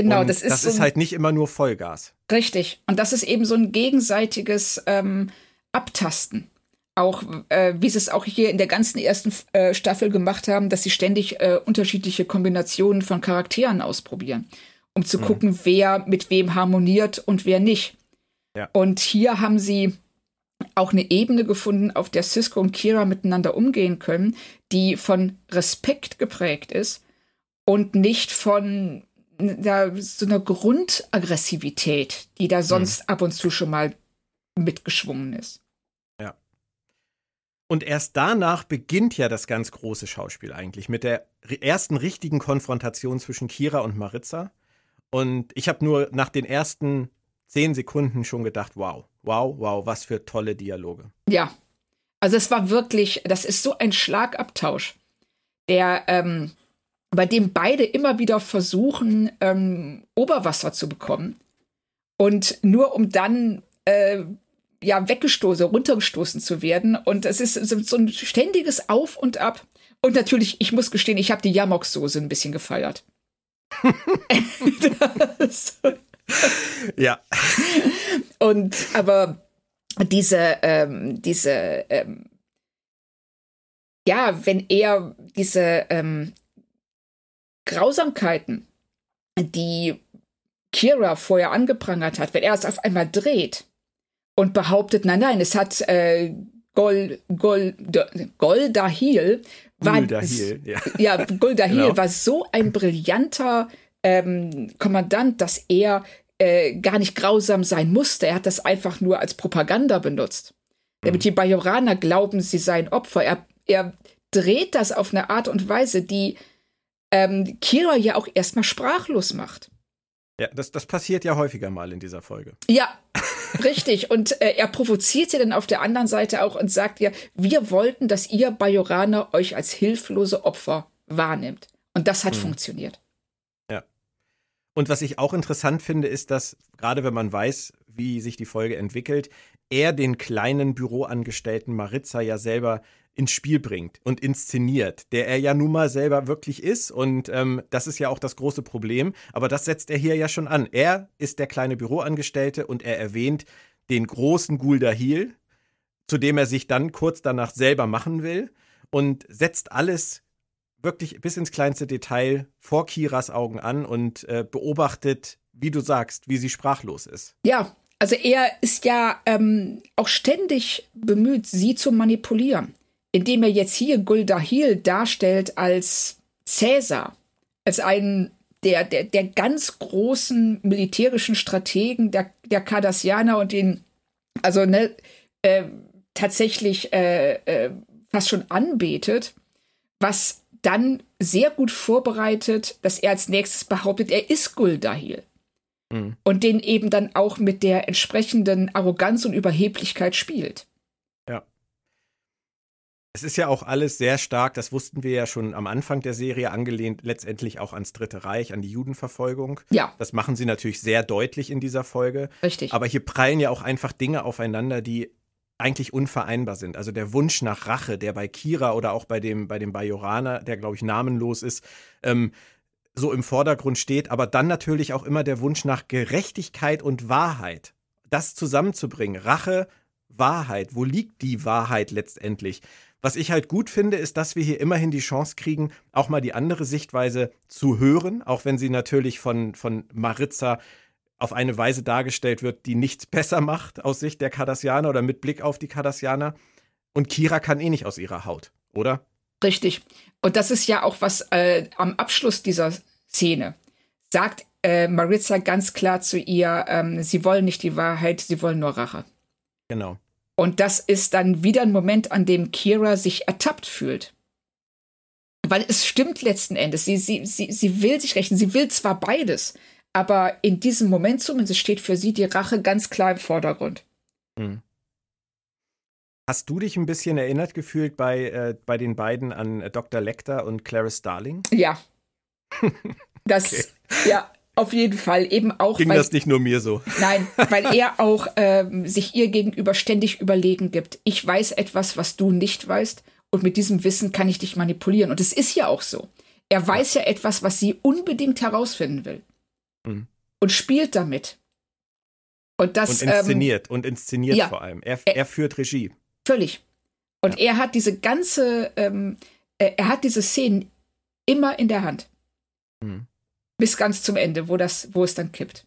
genau. Und das ist, das so ist halt nicht immer nur Vollgas. Richtig. Und das ist eben so ein gegenseitiges ähm, Abtasten. Auch äh, wie sie es auch hier in der ganzen ersten äh, Staffel gemacht haben, dass sie ständig äh, unterschiedliche Kombinationen von Charakteren ausprobieren um zu mhm. gucken, wer mit wem harmoniert und wer nicht. Ja. Und hier haben sie auch eine Ebene gefunden, auf der Cisco und Kira miteinander umgehen können, die von Respekt geprägt ist und nicht von da, so einer Grundaggressivität, die da sonst mhm. ab und zu schon mal mitgeschwungen ist. Ja. Und erst danach beginnt ja das ganz große Schauspiel eigentlich mit der ersten richtigen Konfrontation zwischen Kira und Maritza. Und ich habe nur nach den ersten zehn Sekunden schon gedacht, wow, wow, wow, was für tolle Dialoge. Ja, also es war wirklich, das ist so ein Schlagabtausch, der, ähm, bei dem beide immer wieder versuchen, ähm, Oberwasser zu bekommen. Und nur um dann äh, ja weggestoßen, runtergestoßen zu werden. Und es ist so ein ständiges Auf und Ab. Und natürlich, ich muss gestehen, ich habe die Jamok-Soße ein bisschen gefeiert. ja. Und aber diese, ähm, diese, ähm, ja, wenn er diese ähm, Grausamkeiten, die Kira vorher angeprangert hat, wenn er es auf einmal dreht und behauptet, nein, nein, es hat äh, Gol, Gol, Golda Heal war, Gulda Heal, ja. ja Gulda Heal genau. war so ein brillanter ähm, Kommandant, dass er äh, gar nicht grausam sein musste. Er hat das einfach nur als Propaganda benutzt. Mhm. Damit die Bajoraner glauben, sie seien Opfer. Er, er dreht das auf eine Art und Weise, die ähm, Kira ja auch erstmal sprachlos macht. Ja, das, das passiert ja häufiger mal in dieser Folge. Ja, richtig. Und äh, er provoziert sie dann auf der anderen Seite auch und sagt ja, wir wollten, dass ihr Bajoraner euch als hilflose Opfer wahrnimmt. Und das hat hm. funktioniert. Ja. Und was ich auch interessant finde, ist, dass gerade wenn man weiß, wie sich die Folge entwickelt, er den kleinen Büroangestellten Maritza ja selber ins Spiel bringt und inszeniert, der er ja nun mal selber wirklich ist. Und ähm, das ist ja auch das große Problem. Aber das setzt er hier ja schon an. Er ist der kleine Büroangestellte und er erwähnt den großen Gulda Heal, zu dem er sich dann kurz danach selber machen will und setzt alles wirklich bis ins kleinste Detail vor Kiras Augen an und äh, beobachtet, wie du sagst, wie sie sprachlos ist. Ja, also er ist ja ähm, auch ständig bemüht, sie zu manipulieren indem er jetzt hier Guldahil darstellt als Cäsar, als einen der, der, der ganz großen militärischen Strategen der, der Cardassianer und den, also ne, äh, tatsächlich äh, äh, fast schon anbetet, was dann sehr gut vorbereitet, dass er als nächstes behauptet, er ist Guldahil. Mhm. Und den eben dann auch mit der entsprechenden Arroganz und Überheblichkeit spielt. Es ist ja auch alles sehr stark, das wussten wir ja schon am Anfang der Serie, angelehnt letztendlich auch ans Dritte Reich, an die Judenverfolgung. Ja. Das machen sie natürlich sehr deutlich in dieser Folge. Richtig. Aber hier prallen ja auch einfach Dinge aufeinander, die eigentlich unvereinbar sind. Also der Wunsch nach Rache, der bei Kira oder auch bei dem, bei dem Bajoraner, der glaube ich namenlos ist, ähm, so im Vordergrund steht, aber dann natürlich auch immer der Wunsch nach Gerechtigkeit und Wahrheit. Das zusammenzubringen, Rache, Wahrheit, wo liegt die Wahrheit letztendlich? Was ich halt gut finde, ist, dass wir hier immerhin die Chance kriegen, auch mal die andere Sichtweise zu hören, auch wenn sie natürlich von, von Maritza auf eine Weise dargestellt wird, die nichts besser macht aus Sicht der Cardassianer oder mit Blick auf die Cardassianer. Und Kira kann eh nicht aus ihrer Haut, oder? Richtig. Und das ist ja auch was äh, am Abschluss dieser Szene sagt äh, Maritza ganz klar zu ihr, ähm, sie wollen nicht die Wahrheit, sie wollen nur Rache. Genau. Und das ist dann wieder ein Moment, an dem Kira sich ertappt fühlt. Weil es stimmt letzten Endes. Sie, sie, sie, sie will sich rächen. Sie will zwar beides, aber in diesem Moment zumindest steht für sie die Rache ganz klar im Vordergrund. Hm. Hast du dich ein bisschen erinnert gefühlt bei, äh, bei den beiden an äh, Dr. Lecter und Clarice Starling? Ja. Das, okay. ja, auf jeden Fall eben auch. Ging weil, das nicht nur mir so? Nein, weil er auch ähm, sich ihr gegenüber ständig überlegen gibt. Ich weiß etwas, was du nicht weißt, und mit diesem Wissen kann ich dich manipulieren. Und es ist ja auch so. Er weiß ja, etwas, was sie unbedingt herausfinden will. Mhm. Und spielt damit. Und das. Und inszeniert. Ähm, und inszeniert ja, vor allem. Er, er, er, führt Regie. Völlig. Und ja. er hat diese ganze, ähm, er hat diese Szenen immer in der Hand. Mhm. Bis ganz zum Ende, wo, das, wo es dann kippt.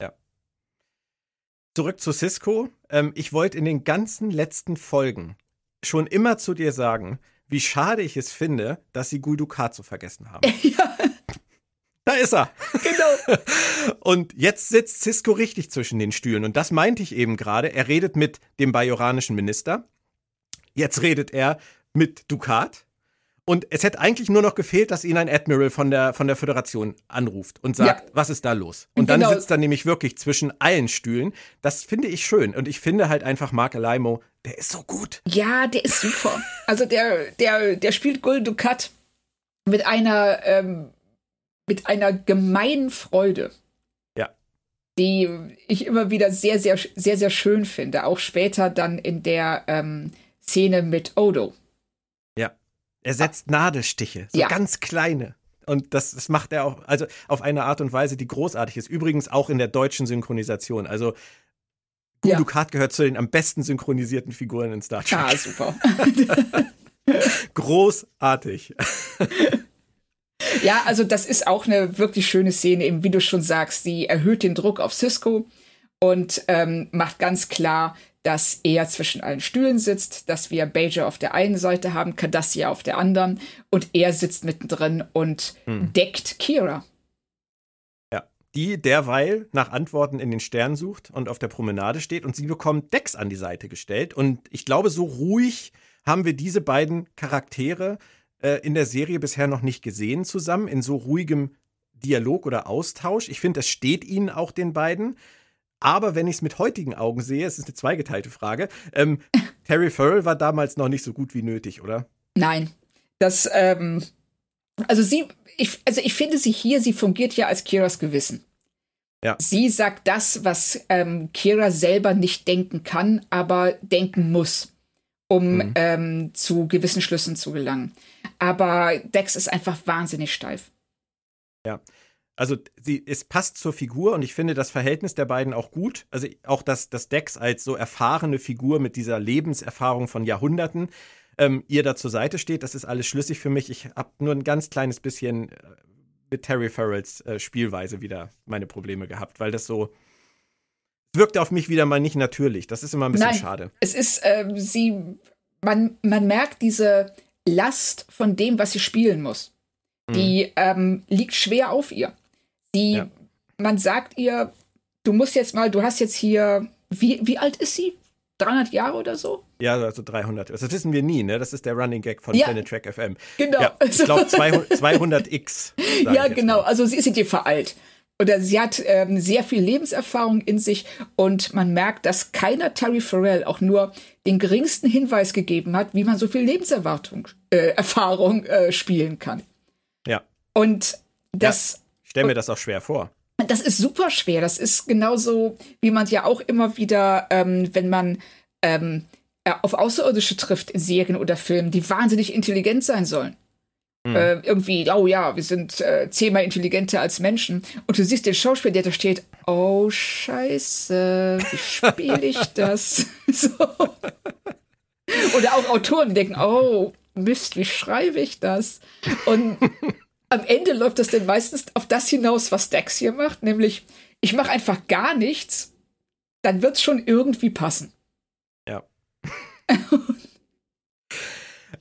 Ja. Zurück zu Cisco. Ähm, ich wollte in den ganzen letzten Folgen schon immer zu dir sagen, wie schade ich es finde, dass sie Gul Dukat vergessen haben. ja. Da ist er. Genau. Und jetzt sitzt Cisco richtig zwischen den Stühlen. Und das meinte ich eben gerade. Er redet mit dem bajoranischen Minister. Jetzt redet er mit Dukat. Und es hätte eigentlich nur noch gefehlt, dass ihn ein Admiral von der, von der Föderation anruft und sagt, ja. was ist da los? Und genau. dann sitzt er nämlich wirklich zwischen allen Stühlen. Das finde ich schön. Und ich finde halt einfach Mark Alaimo, der ist so gut. Ja, der ist super. also der, der, der spielt Gul Dukat mit einer, ähm, mit einer gemeinen Freude. Ja. Die ich immer wieder sehr, sehr, sehr, sehr schön finde. Auch später dann in der ähm, Szene mit Odo er setzt ah. Nadelstiche, so ja. ganz kleine. Und das, das macht er auch, also auf eine Art und Weise, die großartig ist. Übrigens auch in der deutschen Synchronisation. Also ja. gehört zu den am besten synchronisierten Figuren in Star Trek. Ah, super. Großartig. Ja, also das ist auch eine wirklich schöne Szene, eben wie du schon sagst. Sie erhöht den Druck auf Cisco und ähm, macht ganz klar, dass er zwischen allen Stühlen sitzt, dass wir Bajor auf der einen Seite haben, Cardassia auf der anderen und er sitzt mittendrin und hm. deckt Kira. Ja, die derweil nach Antworten in den Stern sucht und auf der Promenade steht und sie bekommt Dex an die Seite gestellt und ich glaube, so ruhig haben wir diese beiden Charaktere äh, in der Serie bisher noch nicht gesehen zusammen, in so ruhigem Dialog oder Austausch. Ich finde, es steht ihnen auch den beiden. Aber wenn ich es mit heutigen Augen sehe, es ist eine zweigeteilte Frage, ähm, Terry Farrell war damals noch nicht so gut wie nötig, oder? Nein. Das, ähm, also sie, ich, also ich finde sie hier, sie fungiert ja als Kiras Gewissen. Ja. Sie sagt das, was ähm, Kira selber nicht denken kann, aber denken muss, um mhm. ähm, zu gewissen Schlüssen zu gelangen. Aber Dex ist einfach wahnsinnig steif. Ja also sie, es passt zur Figur und ich finde das Verhältnis der beiden auch gut. Also auch, dass, dass Dex als so erfahrene Figur mit dieser Lebenserfahrung von Jahrhunderten ähm, ihr da zur Seite steht, das ist alles schlüssig für mich. Ich habe nur ein ganz kleines bisschen äh, mit Terry Farrells äh, Spielweise wieder meine Probleme gehabt, weil das so wirkt auf mich wieder mal nicht natürlich. Das ist immer ein bisschen Nein, schade. Es ist, ähm, sie, man, man merkt diese Last von dem, was sie spielen muss. Die mhm. ähm, liegt schwer auf ihr. Die, ja. man sagt ihr, du musst jetzt mal, du hast jetzt hier, wie, wie alt ist sie? 300 Jahre oder so? Ja, also 300. Das wissen wir nie, ne? Das ist der Running Gag von ja, Planet Track FM. Genau. Ja, ich glaube 200x. Ja, genau. Mal. Also sie ist dir veralt. Oder sie hat ähm, sehr viel Lebenserfahrung in sich und man merkt, dass keiner Terry Farrell auch nur den geringsten Hinweis gegeben hat, wie man so viel Lebenserwartung, äh, Erfahrung äh, spielen kann. Ja. Und das stelle mir das auch schwer vor. Das ist super schwer. Das ist genauso, wie man ja auch immer wieder, ähm, wenn man ähm, äh, auf Außerirdische trifft in Serien oder Filmen, die wahnsinnig intelligent sein sollen. Mhm. Äh, irgendwie, oh ja, wir sind äh, zehnmal intelligenter als Menschen. Und du siehst den Schauspieler, der da steht, oh Scheiße, wie spiele ich das? so. Oder auch Autoren, die denken, oh Mist, wie schreibe ich das? Und am Ende läuft das denn meistens auf das hinaus, was Dex hier macht, nämlich ich mache einfach gar nichts, dann wird es schon irgendwie passen. Ja.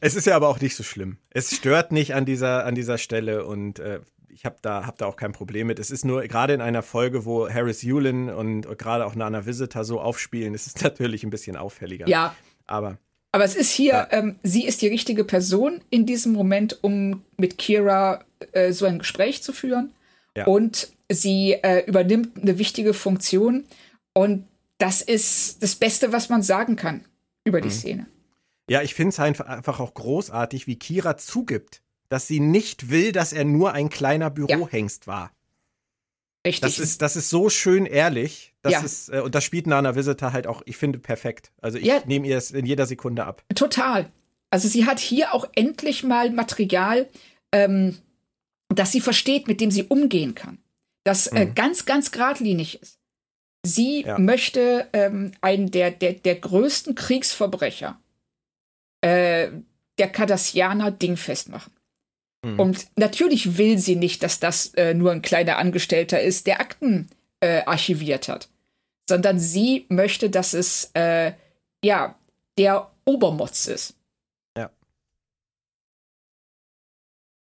Es ist ja aber auch nicht so schlimm. Es stört nicht an dieser, an dieser Stelle und äh, ich habe da, hab da auch kein Problem mit. Es ist nur gerade in einer Folge, wo Harris Yulin und gerade auch Nana Visitor so aufspielen, ist es natürlich ein bisschen auffälliger. Ja. Aber. Aber es ist hier, ja. ähm, sie ist die richtige Person in diesem Moment, um mit Kira äh, so ein Gespräch zu führen. Ja. Und sie äh, übernimmt eine wichtige Funktion. Und das ist das Beste, was man sagen kann über die mhm. Szene. Ja, ich finde es einfach auch großartig, wie Kira zugibt, dass sie nicht will, dass er nur ein kleiner Bürohengst ja. war. Richtig. Das ist, das ist so schön ehrlich. Das ja. ist, äh, und das spielt Nana Visitor halt auch, ich finde, perfekt. Also ich ja. nehme ihr es in jeder Sekunde ab. Total. Also sie hat hier auch endlich mal Material, ähm, das sie versteht, mit dem sie umgehen kann. Das äh, mhm. ganz, ganz geradlinig ist. Sie ja. möchte ähm, einen der, der, der größten Kriegsverbrecher äh, der Cardassianer dingfest machen. Mhm. Und natürlich will sie nicht, dass das äh, nur ein kleiner Angestellter ist, der Akten äh, archiviert hat, sondern sie möchte, dass es äh, ja der Obermotz ist. Ja.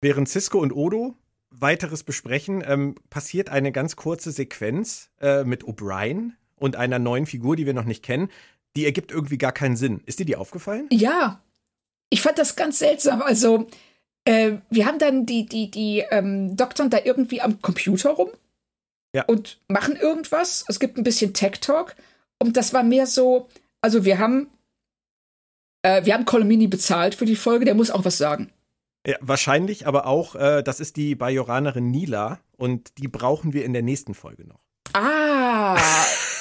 Während Cisco und Odo weiteres besprechen, ähm, passiert eine ganz kurze Sequenz äh, mit O'Brien und einer neuen Figur, die wir noch nicht kennen. Die ergibt irgendwie gar keinen Sinn. Ist dir die aufgefallen? Ja. Ich fand das ganz seltsam. Also, äh, wir haben dann die, die, die ähm, Doktoren da irgendwie am Computer rum ja. und machen irgendwas. Es gibt ein bisschen Tech-Talk. Und das war mehr so, also wir haben, äh, wir haben Colomini bezahlt für die Folge, der muss auch was sagen. Ja, wahrscheinlich, aber auch, äh, das ist die Bajoranerin Nila und die brauchen wir in der nächsten Folge noch. Ah,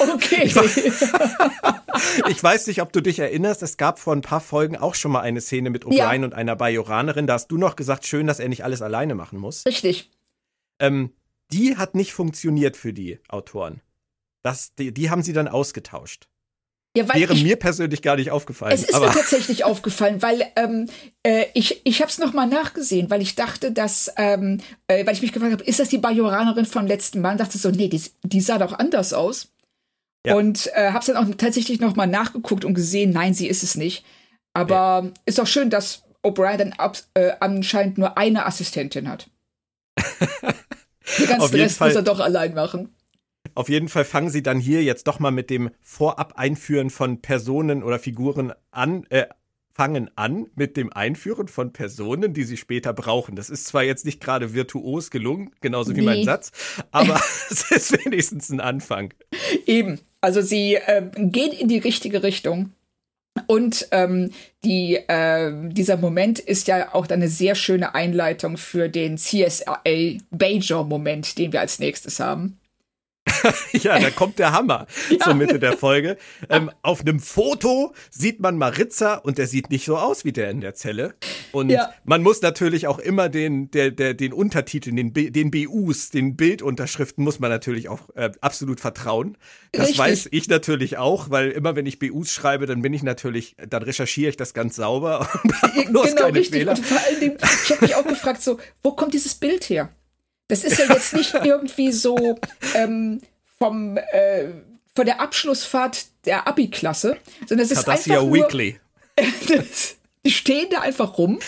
okay. ich, ich, weiß nicht, ob du dich erinnerst, es gab vor ein paar Folgen auch schon mal eine Szene mit O'Brien ja. und einer Bajoranerin. Da hast du noch gesagt, schön, dass er nicht alles alleine machen muss. Richtig. Ähm, die hat nicht funktioniert für die Autoren. Das, die, die haben sie dann ausgetauscht. Ja, Wäre ich, mir persönlich gar nicht aufgefallen. Es ist mir tatsächlich aufgefallen, weil ähm, äh, ich, ich habe es nochmal nachgesehen, weil ich dachte, dass, ähm, äh, weil ich mich gefragt habe, ist das die Bajoranerin vom letzten Mal? Und dachte so, nee, die, die sah doch anders aus. Ja. Und äh, habe es dann auch tatsächlich nochmal nachgeguckt und gesehen, nein, sie ist es nicht. Aber ja. ist auch schön, dass O'Brien dann ab, äh, anscheinend nur eine Assistentin hat. Den ganzen Rest Fall. muss er doch allein machen. Auf jeden Fall fangen sie dann hier jetzt doch mal mit dem Vorab-Einführen von Personen oder Figuren an, äh, fangen an mit dem Einführen von Personen, die sie später brauchen. Das ist zwar jetzt nicht gerade virtuos gelungen, genauso wie nee. mein Satz, aber es ist wenigstens ein Anfang. Eben. Also sie äh, gehen in die richtige Richtung. Und ähm, die, äh, dieser Moment ist ja auch eine sehr schöne Einleitung für den CSA Bajor-Moment, den wir als nächstes haben. ja, da kommt der Hammer ja. zur Mitte der Folge. Ähm, auf einem Foto sieht man Maritza und der sieht nicht so aus wie der in der Zelle. Und ja. man muss natürlich auch immer den, der, der, den Untertiteln, den, B, den BUs, den Bildunterschriften muss man natürlich auch äh, absolut vertrauen. Das Richtig. weiß ich natürlich auch, weil immer wenn ich BUs schreibe, dann bin ich natürlich, dann recherchiere ich das ganz sauber und genau, keine richtig. Fehler. Und vor allen Dingen, ich habe mich auch gefragt, so, wo kommt dieses Bild her? Das ist ja jetzt nicht irgendwie so ähm, vom äh, von der Abschlussfahrt der Abi-Klasse, sondern es ist Cardassia einfach nur, Weekly. die stehen da einfach rum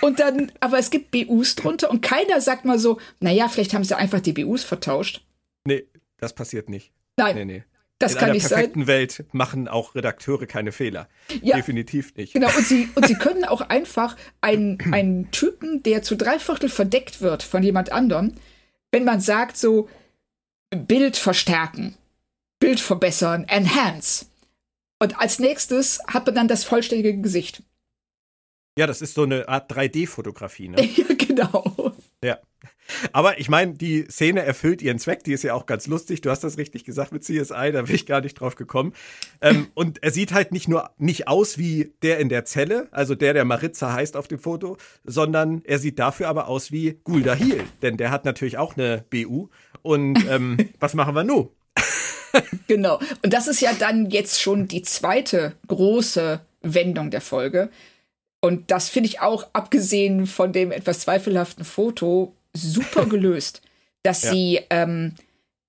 und dann, aber es gibt BUs drunter und keiner sagt mal so, naja, vielleicht haben sie einfach die BUs vertauscht. Nee, das passiert nicht. Nein. Nee, nee. Das in kann sein. Einer perfekten Welt machen auch Redakteure keine Fehler. Ja, Definitiv nicht. Genau, und sie, und sie können auch einfach einen, einen Typen, der zu drei Viertel verdeckt wird von jemand anderem, wenn man sagt so, Bild verstärken, Bild verbessern, enhance. Und als nächstes hat man dann das vollständige Gesicht. Ja, das ist so eine Art 3D-Fotografie, ne? ja, genau. Ja. Aber ich meine, die Szene erfüllt ihren Zweck, die ist ja auch ganz lustig. Du hast das richtig gesagt mit CSI, da bin ich gar nicht drauf gekommen. Ähm, und er sieht halt nicht nur nicht aus wie der in der Zelle, also der, der Maritza heißt auf dem Foto, sondern er sieht dafür aber aus wie Gulda Heal, denn der hat natürlich auch eine BU. Und ähm, was machen wir nun? genau. Und das ist ja dann jetzt schon die zweite große Wendung der Folge. Und das finde ich auch, abgesehen von dem etwas zweifelhaften Foto, super gelöst, dass ja. sie, ähm,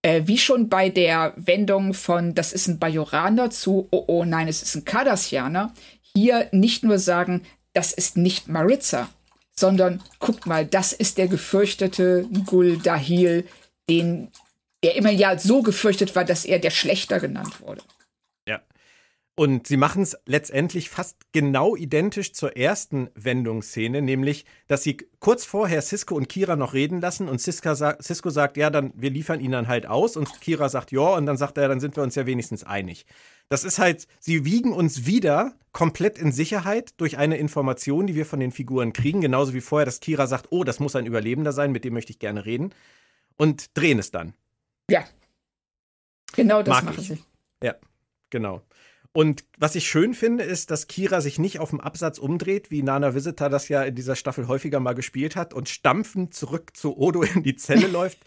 äh, wie schon bei der Wendung von, das ist ein Bajoraner zu, oh, oh nein, es ist ein Cardassianer, hier nicht nur sagen, das ist nicht Maritza, sondern guckt mal, das ist der gefürchtete Gul Dahil, den, der immer ja so gefürchtet war, dass er der Schlechter genannt wurde. Und sie machen es letztendlich fast genau identisch zur ersten Wendungsszene, nämlich, dass sie kurz vorher Cisco und Kira noch reden lassen und Cisco, sa Cisco sagt, ja, dann wir liefern ihn dann halt aus und Kira sagt, ja, und dann sagt er, dann sind wir uns ja wenigstens einig. Das ist halt, sie wiegen uns wieder komplett in Sicherheit durch eine Information, die wir von den Figuren kriegen, genauso wie vorher, dass Kira sagt, oh, das muss ein Überlebender sein, mit dem möchte ich gerne reden und drehen es dann. Ja. Genau das Mag machen ich. sie. Ja, genau. Und was ich schön finde, ist, dass Kira sich nicht auf dem Absatz umdreht, wie Nana Visitor das ja in dieser Staffel häufiger mal gespielt hat und stampfend zurück zu Odo in die Zelle läuft.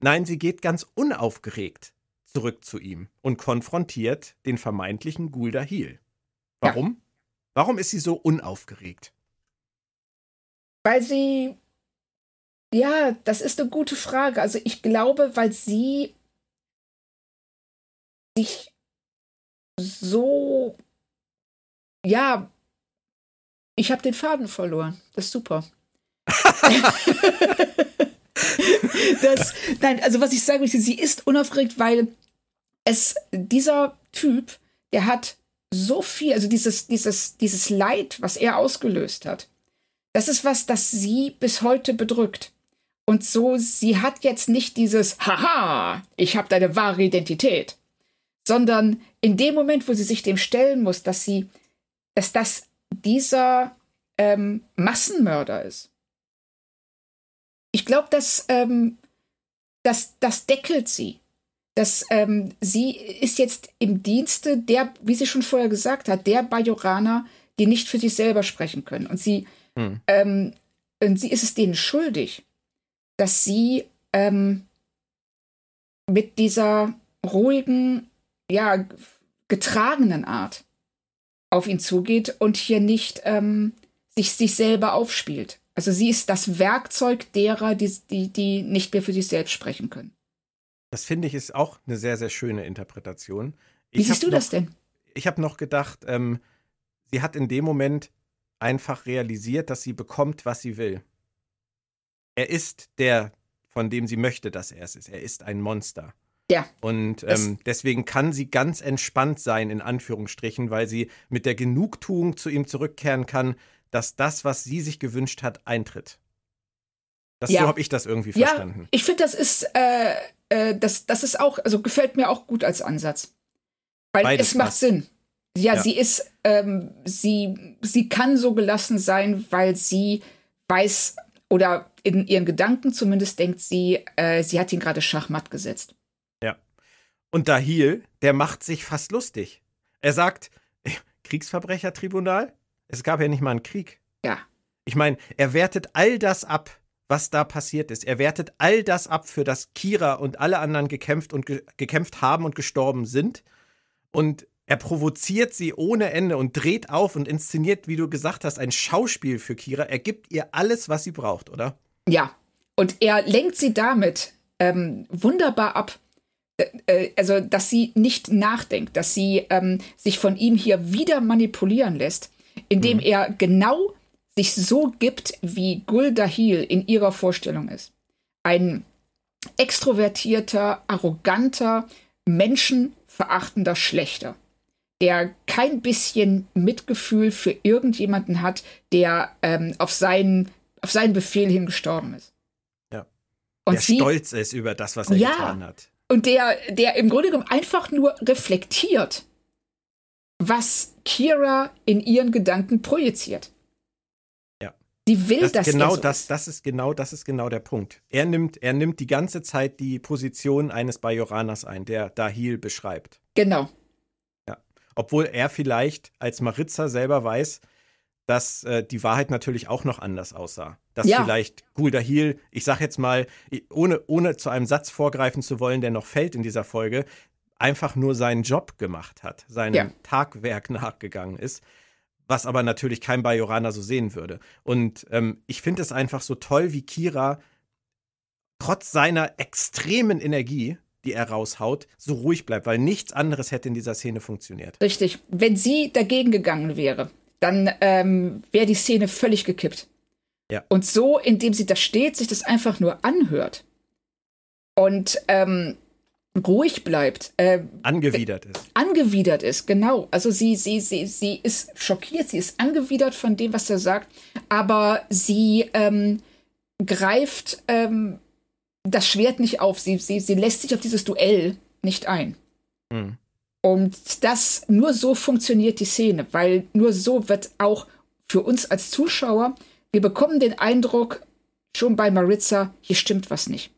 Nein, sie geht ganz unaufgeregt zurück zu ihm und konfrontiert den vermeintlichen Gulda Heel. Warum? Ja. Warum ist sie so unaufgeregt? Weil sie. Ja, das ist eine gute Frage. Also ich glaube, weil sie sich so. Ja, ich habe den Faden verloren. Das ist super. das, nein, also was ich sagen möchte, sie ist unaufgeregt, weil es, dieser Typ, der hat so viel, also dieses, dieses, dieses Leid, was er ausgelöst hat, das ist was, das sie bis heute bedrückt. Und so, sie hat jetzt nicht dieses Haha, ich habe deine wahre Identität, sondern in dem Moment, wo sie sich dem stellen muss, dass sie, dass das dieser ähm, Massenmörder ist. Ich glaube, dass ähm, das, das deckelt sie dass ähm, sie ist jetzt im Dienste der, wie sie schon vorher gesagt hat, der Bajoraner, die nicht für sich selber sprechen können. Und sie, hm. ähm, und sie ist es denen schuldig, dass sie ähm, mit dieser ruhigen, ja, getragenen Art auf ihn zugeht und hier nicht ähm, sich, sich selber aufspielt. Also sie ist das Werkzeug derer, die, die, die nicht mehr für sich selbst sprechen können. Das finde ich ist auch eine sehr, sehr schöne Interpretation. Ich Wie siehst du noch, das denn? Ich habe noch gedacht, ähm, sie hat in dem Moment einfach realisiert, dass sie bekommt, was sie will. Er ist der, von dem sie möchte, dass er es ist. Er ist ein Monster. Ja. Und ähm, deswegen kann sie ganz entspannt sein, in Anführungsstrichen, weil sie mit der Genugtuung zu ihm zurückkehren kann, dass das, was sie sich gewünscht hat, eintritt. Das, ja. So habe ich das irgendwie verstanden. Ja, ich finde, das ist äh, äh, das, das ist auch, also gefällt mir auch gut als Ansatz. Weil Beides es macht passt. Sinn. Ja, ja, sie ist, ähm, sie, sie kann so gelassen sein, weil sie weiß oder in ihren Gedanken zumindest denkt sie, äh, sie hat ihn gerade Schachmatt gesetzt. Und Dahil, der macht sich fast lustig. Er sagt, Kriegsverbrechertribunal? Es gab ja nicht mal einen Krieg. Ja. Ich meine, er wertet all das ab, was da passiert ist. Er wertet all das ab, für das Kira und alle anderen gekämpft und ge gekämpft haben und gestorben sind. Und er provoziert sie ohne Ende und dreht auf und inszeniert, wie du gesagt hast, ein Schauspiel für Kira. Er gibt ihr alles, was sie braucht, oder? Ja. Und er lenkt sie damit ähm, wunderbar ab. Äh, äh also, dass sie nicht nachdenkt, dass sie ähm, sich von ihm hier wieder manipulieren lässt, indem mhm. er genau sich so gibt, wie Gul Dahil in ihrer Vorstellung ist. Ein extrovertierter, arroganter, menschenverachtender Schlechter, der kein bisschen Mitgefühl für irgendjemanden hat, der ähm, auf, seinen, auf seinen Befehl hin gestorben ist. Ja. Und der sie, stolz ist über das, was er ja, getan hat. Und der, der im Grunde genommen einfach nur reflektiert, was Kira in ihren Gedanken projiziert. Die will das, das genau ja so das, das ist genau das ist genau der Punkt. Er nimmt er nimmt die ganze Zeit die Position eines Bajoraners ein, der Dahil beschreibt. Genau. Ja, obwohl er vielleicht als Maritza selber weiß, dass äh, die Wahrheit natürlich auch noch anders aussah. Dass ja. vielleicht Gul Dahil, ich sag jetzt mal, ohne, ohne zu einem Satz vorgreifen zu wollen, der noch fällt in dieser Folge, einfach nur seinen Job gemacht hat, seinem ja. Tagwerk nachgegangen ist was aber natürlich kein Bajoraner so sehen würde. Und ähm, ich finde es einfach so toll, wie Kira trotz seiner extremen Energie, die er raushaut, so ruhig bleibt, weil nichts anderes hätte in dieser Szene funktioniert. Richtig. Wenn sie dagegen gegangen wäre, dann ähm, wäre die Szene völlig gekippt. Ja. Und so, indem sie da steht, sich das einfach nur anhört und ähm, ruhig bleibt, äh, angewidert ist. Angewidert ist, genau. Also sie, sie, sie, sie ist schockiert, sie ist angewidert von dem, was er sagt, aber sie ähm, greift ähm, das Schwert nicht auf. Sie, sie, sie lässt sich auf dieses Duell nicht ein. Mhm. Und das, nur so funktioniert die Szene, weil nur so wird auch für uns als Zuschauer, wir bekommen den Eindruck, schon bei Maritza, hier stimmt was nicht.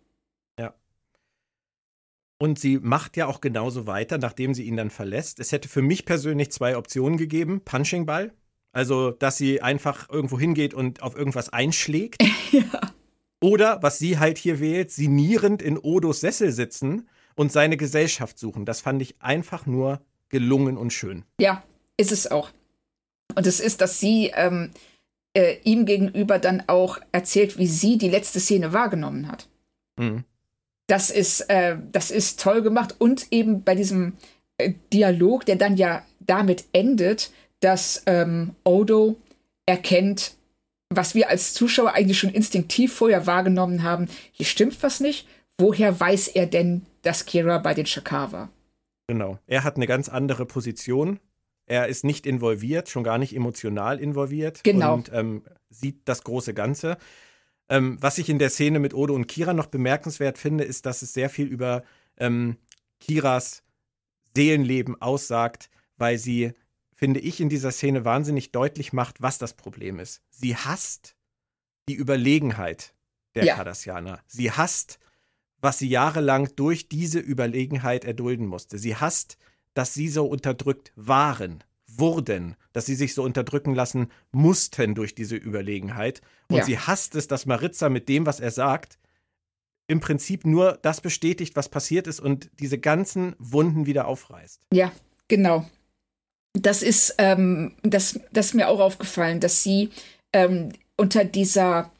Und sie macht ja auch genauso weiter, nachdem sie ihn dann verlässt. Es hätte für mich persönlich zwei Optionen gegeben. Punching Ball. Also, dass sie einfach irgendwo hingeht und auf irgendwas einschlägt. ja. Oder, was sie halt hier wählt, sinnierend in Odos Sessel sitzen und seine Gesellschaft suchen. Das fand ich einfach nur gelungen und schön. Ja, ist es auch. Und es ist, dass sie ähm, äh, ihm gegenüber dann auch erzählt, wie sie die letzte Szene wahrgenommen hat. Mhm das ist, äh, das ist toll gemacht. Und eben bei diesem äh, Dialog, der dann ja damit endet, dass ähm, Odo erkennt, was wir als Zuschauer eigentlich schon instinktiv vorher wahrgenommen haben. Hier stimmt was nicht. Woher weiß er denn, dass Kira bei den Shakar war? Genau. Er hat eine ganz andere Position. Er ist nicht involviert, schon gar nicht emotional involviert. Genau. Und ähm, sieht das große Ganze. Ähm, was ich in der Szene mit Odo und Kira noch bemerkenswert finde, ist, dass es sehr viel über ähm, Kiras Seelenleben aussagt, weil sie, finde ich, in dieser Szene wahnsinnig deutlich macht, was das Problem ist. Sie hasst die Überlegenheit der ja. Cardassianer. Sie hasst, was sie jahrelang durch diese Überlegenheit erdulden musste. Sie hasst, dass sie so unterdrückt waren wurden, dass sie sich so unterdrücken lassen mussten durch diese Überlegenheit. Und ja. sie hasst es, dass Maritza mit dem, was er sagt, im Prinzip nur das bestätigt, was passiert ist und diese ganzen Wunden wieder aufreißt. Ja, genau. Das ist, ähm, das, das ist mir auch aufgefallen, dass sie ähm, unter dieser,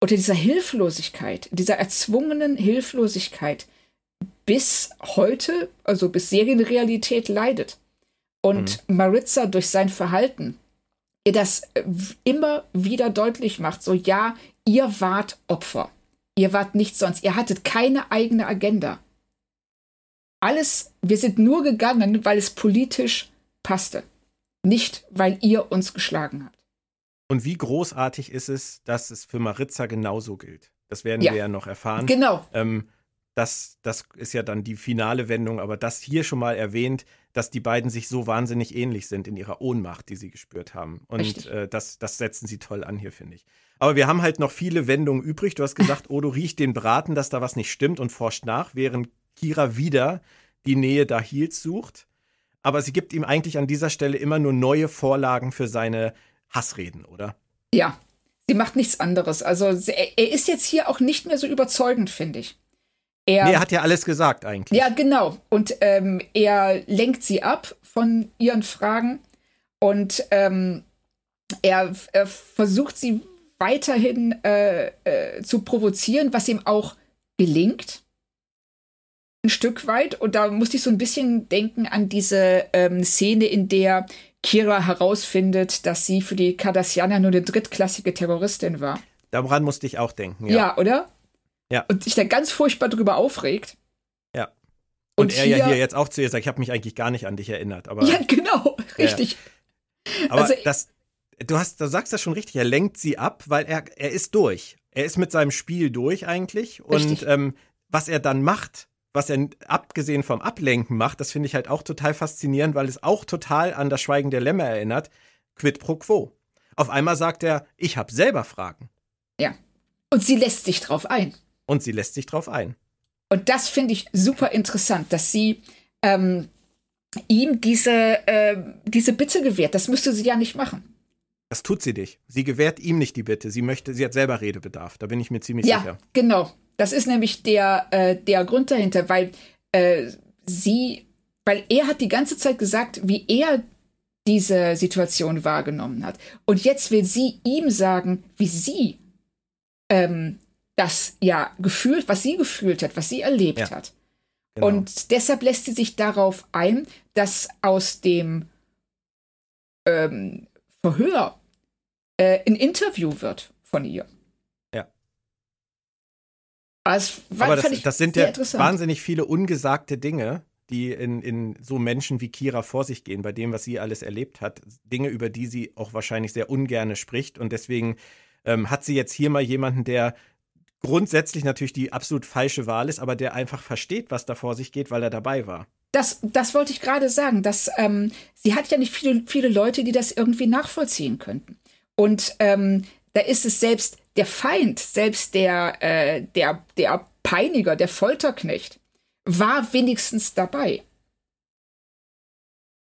unter dieser Hilflosigkeit, dieser erzwungenen Hilflosigkeit bis heute, also bis Serienrealität leidet. Und mhm. Maritza durch sein Verhalten ihr das äh, immer wieder deutlich macht, so ja, ihr wart Opfer. Ihr wart nichts sonst. Ihr hattet keine eigene Agenda. Alles, wir sind nur gegangen, weil es politisch passte. Nicht, weil ihr uns geschlagen habt. Und wie großartig ist es, dass es für Maritza genauso gilt. Das werden ja. wir ja noch erfahren. Genau. Ähm, das, das ist ja dann die finale Wendung, aber das hier schon mal erwähnt, dass die beiden sich so wahnsinnig ähnlich sind in ihrer Ohnmacht, die sie gespürt haben. Und äh, das, das setzen sie toll an hier, finde ich. Aber wir haben halt noch viele Wendungen übrig. Du hast gesagt, Odo riecht den Braten, dass da was nicht stimmt und forscht nach, während Kira wieder die Nähe da Dahils sucht. Aber sie gibt ihm eigentlich an dieser Stelle immer nur neue Vorlagen für seine Hassreden, oder? Ja, sie macht nichts anderes. Also er ist jetzt hier auch nicht mehr so überzeugend, finde ich. Er, nee, er hat ja alles gesagt eigentlich. Ja, genau. Und ähm, er lenkt sie ab von ihren Fragen und ähm, er, er, versucht sie weiterhin äh, äh, zu provozieren, was ihm auch gelingt. Ein Stück weit. Und da musste ich so ein bisschen denken an diese ähm, Szene, in der Kira herausfindet, dass sie für die Cardassianer nur eine drittklassige Terroristin war. Daran musste ich auch denken, ja. Ja, oder? Ja. Und sich da ganz furchtbar drüber aufregt. Ja. Und, und er hier, ja hier jetzt auch zu ihr sagt, ich habe mich eigentlich gar nicht an dich erinnert. Aber, ja, genau, richtig. Ja. Aber also, das, du hast, du sagst das schon richtig, er lenkt sie ab, weil er, er ist durch. Er ist mit seinem Spiel durch eigentlich. Und ähm, was er dann macht, was er abgesehen vom Ablenken macht, das finde ich halt auch total faszinierend, weil es auch total an das Schweigen der Lämmer erinnert. Quid pro quo. Auf einmal sagt er, ich habe selber Fragen. Ja. Und sie lässt sich drauf ein. Und sie lässt sich drauf ein. Und das finde ich super interessant, dass sie ähm, ihm diese, äh, diese Bitte gewährt. Das müsste sie ja nicht machen. Das tut sie nicht. Sie gewährt ihm nicht die Bitte. Sie möchte, sie hat selber Redebedarf. Da bin ich mir ziemlich ja, sicher. Ja, genau. Das ist nämlich der, äh, der Grund dahinter, weil äh, sie, weil er hat die ganze Zeit gesagt, wie er diese Situation wahrgenommen hat. Und jetzt will sie ihm sagen, wie sie ähm, das ja gefühlt, was sie gefühlt hat, was sie erlebt ja, hat. Genau. Und deshalb lässt sie sich darauf ein, dass aus dem ähm, Verhör äh, ein Interview wird von ihr. Ja. Also, Aber das, das sind ja wahnsinnig viele ungesagte Dinge, die in, in so Menschen wie Kira vor sich gehen, bei dem, was sie alles erlebt hat. Dinge, über die sie auch wahrscheinlich sehr ungerne spricht. Und deswegen ähm, hat sie jetzt hier mal jemanden, der grundsätzlich natürlich die absolut falsche Wahl ist, aber der einfach versteht, was da vor sich geht, weil er dabei war. Das, das wollte ich gerade sagen. Dass, ähm, sie hat ja nicht viele, viele Leute, die das irgendwie nachvollziehen könnten. Und ähm, da ist es selbst der Feind, selbst der, äh, der, der Peiniger, der Folterknecht, war wenigstens dabei.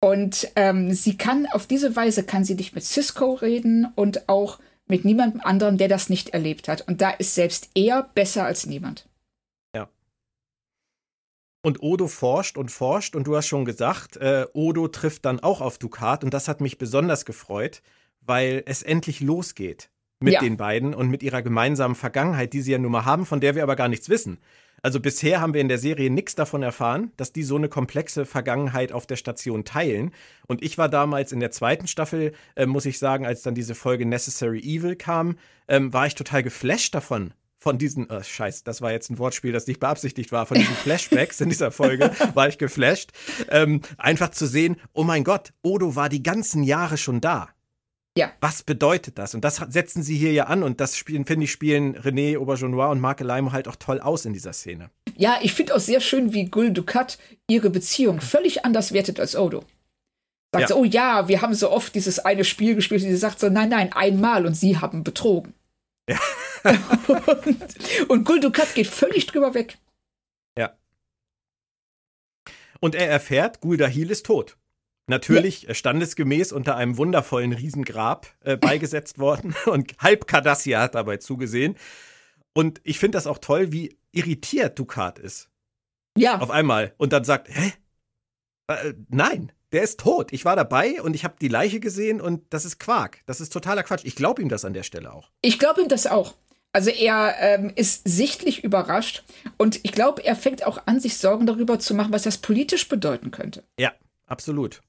Und ähm, sie kann auf diese Weise kann sie nicht mit Cisco reden und auch mit niemandem anderen, der das nicht erlebt hat. Und da ist selbst er besser als niemand. Ja. Und Odo forscht und forscht und du hast schon gesagt, äh, Odo trifft dann auch auf Dukat und das hat mich besonders gefreut, weil es endlich losgeht mit Ja. den beiden und mit ihrer gemeinsamen Vergangenheit, die sie ja nun mal haben, von der wir aber gar nichts wissen. Also bisher haben wir in der Serie nichts davon erfahren, dass die so eine komplexe Vergangenheit auf der Station teilen. Und ich war damals in der zweiten Staffel, äh, muss ich sagen, als dann diese Folge Necessary Evil kam, ähm, war ich total geflasht davon. Von diesen, äh, scheiß, das war jetzt ein Wortspiel, das nicht beabsichtigt war, von diesen Flashbacks in dieser Folge war ich geflasht. Ähm, einfach zu sehen, oh mein Gott, Odo war die ganzen Jahre schon da. Ja. Was bedeutet das? Und das setzen sie hier ja an und das spielen, finde ich, spielen René Aubergenois und Marc Leimo halt auch toll aus in dieser Szene. Ja, ich finde auch sehr schön, wie Gul Dukat ihre Beziehung völlig anders wertet als Odo. Sagt Ja. so, oh ja, wir haben so oft dieses eine Spiel gespielt. Und sie sagt so, nein, nein, einmal und sie haben betrogen. Ja. und, und Gul Dukat geht völlig drüber weg. Und er erfährt, Guldahil ist tot. Natürlich äh, standesgemäß unter einem wundervollen Riesengrab äh, beigesetzt worden und halb Cardassia hat dabei zugesehen. Und ich finde das auch toll, wie irritiert Dukat ist. Ja, Auf einmal. Und dann sagt, hä? Äh, nein, der ist tot. Ich war dabei und ich habe die Leiche gesehen und das ist Quark. Das ist totaler Quatsch. Ich glaube ihm das an der Stelle auch. ich glaube ihm das auch. Also er ähm, ist sichtlich überrascht und ich glaube, er fängt auch an, sich Sorgen darüber zu machen, was das politisch bedeuten könnte. Ja, absolut.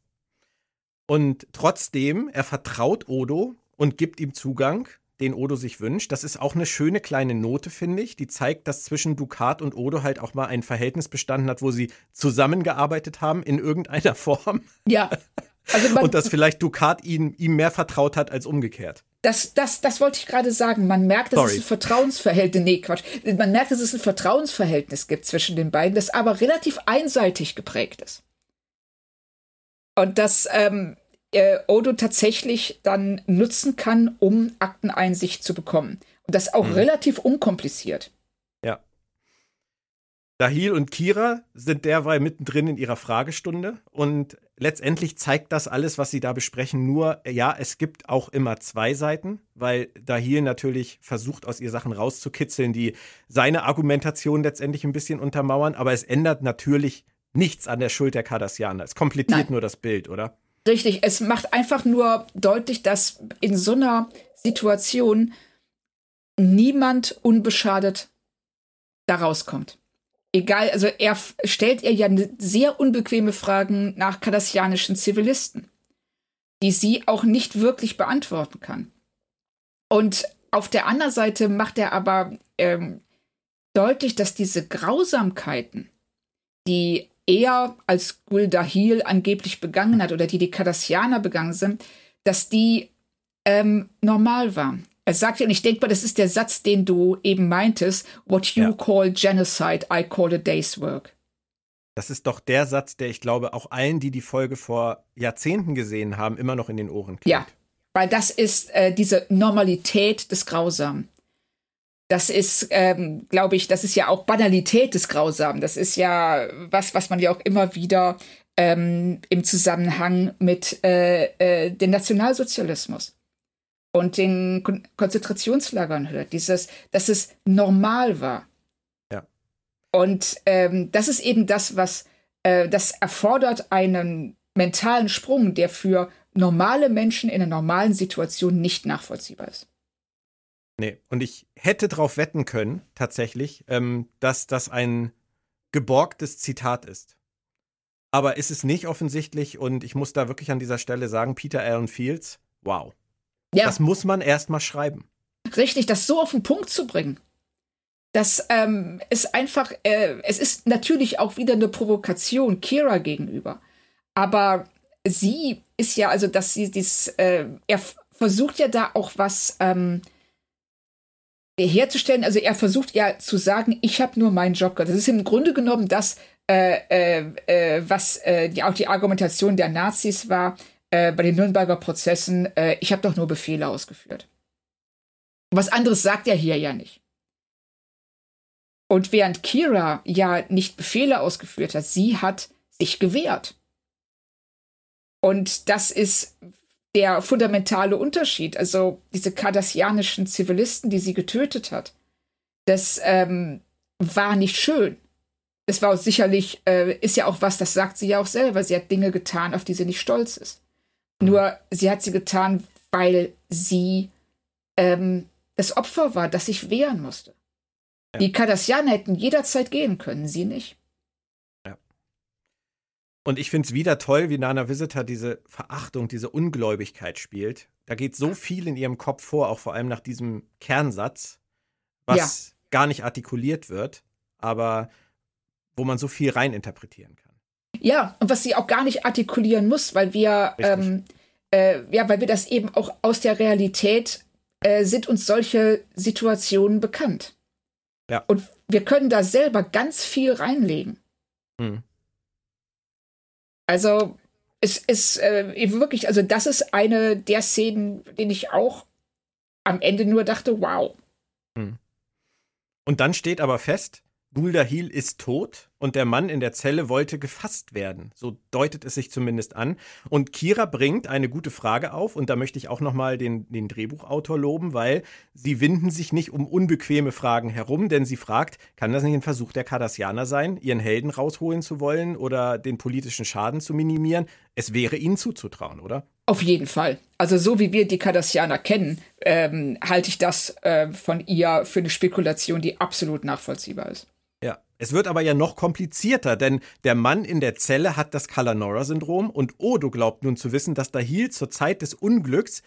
Und trotzdem, er vertraut Odo und gibt ihm Zugang, den Odo sich wünscht. Das ist auch eine schöne kleine Note, finde ich. Die zeigt, dass zwischen Dukat und Odo halt auch mal ein Verhältnis bestanden hat, wo sie zusammengearbeitet haben in irgendeiner Form. Ja. Also Und dass vielleicht Dukat ihm, ihm mehr vertraut hat als umgekehrt. Das, das, das wollte ich gerade sagen. Man merkt, dass Sorry. es ein Vertrauensverhältnis, nee, Quatsch. Man merkt, dass es ein Vertrauensverhältnis gibt zwischen den beiden, das aber relativ einseitig geprägt ist. Und dass ähm, äh, Odo tatsächlich dann nutzen kann, um Akteneinsicht zu bekommen. Und das auch relativ unkompliziert. Ja. Dahil und Kira sind derweil mittendrin in ihrer Fragestunde und letztendlich zeigt das alles, was sie da besprechen, nur, ja, es gibt auch immer zwei Seiten, weil Dahil natürlich versucht, aus ihr Sachen rauszukitzeln, die seine Argumentation letztendlich ein bisschen untermauern, aber es ändert natürlich nichts an der Schuld der Cardassianer. Es komplettiert Nein. nur das Bild, oder? Richtig, es macht einfach nur deutlich, dass in so einer Situation niemand unbeschadet da rauskommt. Egal, also er stellt ihr ja ne- sehr unbequeme Fragen nach kardassianischen Zivilisten, die sie auch nicht wirklich beantworten kann. Und auf der anderen Seite macht er aber ähm, deutlich, dass diese Grausamkeiten, die er als Guldahil angeblich begangen hat oder die die Cardassianer begangen sind, dass die ähm, normal waren. Er sagt ja, und ich denke mal, das ist der Satz, den du eben meintest, what you Ja. call genocide, I call a day's work. Das ist doch der Satz, der ich glaube, auch allen, die die Folge vor Jahrzehnten gesehen haben, immer noch in den Ohren klingt. Ja, weil das ist äh, diese Normalität des Grausamen. Das ist, ähm, glaube ich, das ist ja auch Banalität des Grausamen. Das ist ja was, was man ja auch immer wieder ähm, im Zusammenhang mit äh, äh, dem Nationalsozialismus und den Kon Konzentrationslagern hört. Dieses, dass es normal war. Ja. Und ähm, das ist eben das, was äh, das erfordert einen mentalen Sprung, der für normale Menschen in einer normalen Situation nicht nachvollziehbar ist. Nee, und ich hätte darauf wetten können, tatsächlich, ähm, dass das ein geborgtes Zitat ist. Aber ist es nicht offensichtlich und ich muss da wirklich an dieser Stelle sagen, Peter Allen Fields, Wow. Ja. Das muss man erst mal schreiben. Richtig, das so auf den Punkt zu bringen. Das ähm, ist einfach, äh, es ist natürlich auch wieder eine Provokation Kira gegenüber. Aber sie ist ja, also dass sie dies, äh, er versucht ja da auch was ähm, herzustellen. Also er versucht ja zu sagen, ich habe nur meinen Job gemacht. Das ist im Grunde genommen das, äh, äh, äh was äh, die, auch die Argumentation der Nazis war äh, bei den Nürnberger Prozessen. Äh, ich habe doch nur Befehle ausgeführt. Was anderes sagt er hier ja nicht. Und während Kira ja nicht Befehle ausgeführt hat, sie hat sich gewehrt. Und das ist der fundamentale Unterschied. Also diese kardassianischen Zivilisten, die sie getötet hat, das ähm, war nicht schön. Es war sicherlich, äh, ist ja auch was, das sagt sie ja auch selber. Sie hat Dinge getan, auf die sie nicht stolz ist. Nur sie hat sie getan, weil sie ähm, das Opfer war, das sich wehren musste. Ja. Die Kardassianer hätten jederzeit gehen können, sie nicht. Und ich finde es wieder toll, wie Nana Visitor diese Verachtung, diese Ungläubigkeit spielt. Da geht so viel in ihrem Kopf vor, auch vor allem nach diesem Kernsatz, was ja. gar nicht artikuliert wird, aber wo man so viel reininterpretieren kann. Ja, und was sie auch gar nicht artikulieren muss, weil wir, ähm, äh, ja, weil wir das eben auch aus der Realität äh, sind uns solche Situationen bekannt. Ja. Und wir können da selber ganz viel reinlegen. Mhm. Also es ist äh, wirklich, also das ist eine der Szenen, den ich auch am Ende nur dachte, wow. Mhm. Und dann steht aber fest, Guldahil ist tot und der Mann in der Zelle wollte gefasst werden. So deutet es sich zumindest an. Und Kira bringt eine gute Frage auf und da möchte ich auch nochmal den, den Drehbuchautor loben, weil sie winden sich nicht um unbequeme Fragen herum, denn sie fragt, kann das nicht ein Versuch der Cardassianer sein, ihren Helden rausholen zu wollen oder den politischen Schaden zu minimieren? Es wäre ihnen zuzutrauen, oder? Auf jeden Fall. Also so wie wir die Cardassianer kennen, ähm, halte ich das äh, von ihr für eine Spekulation, die absolut nachvollziehbar ist. Es wird aber ja noch komplizierter, denn der Mann in der Zelle hat das Kalanora-Syndrom und Odo glaubt nun zu wissen, dass Dahil zur Zeit des Unglücks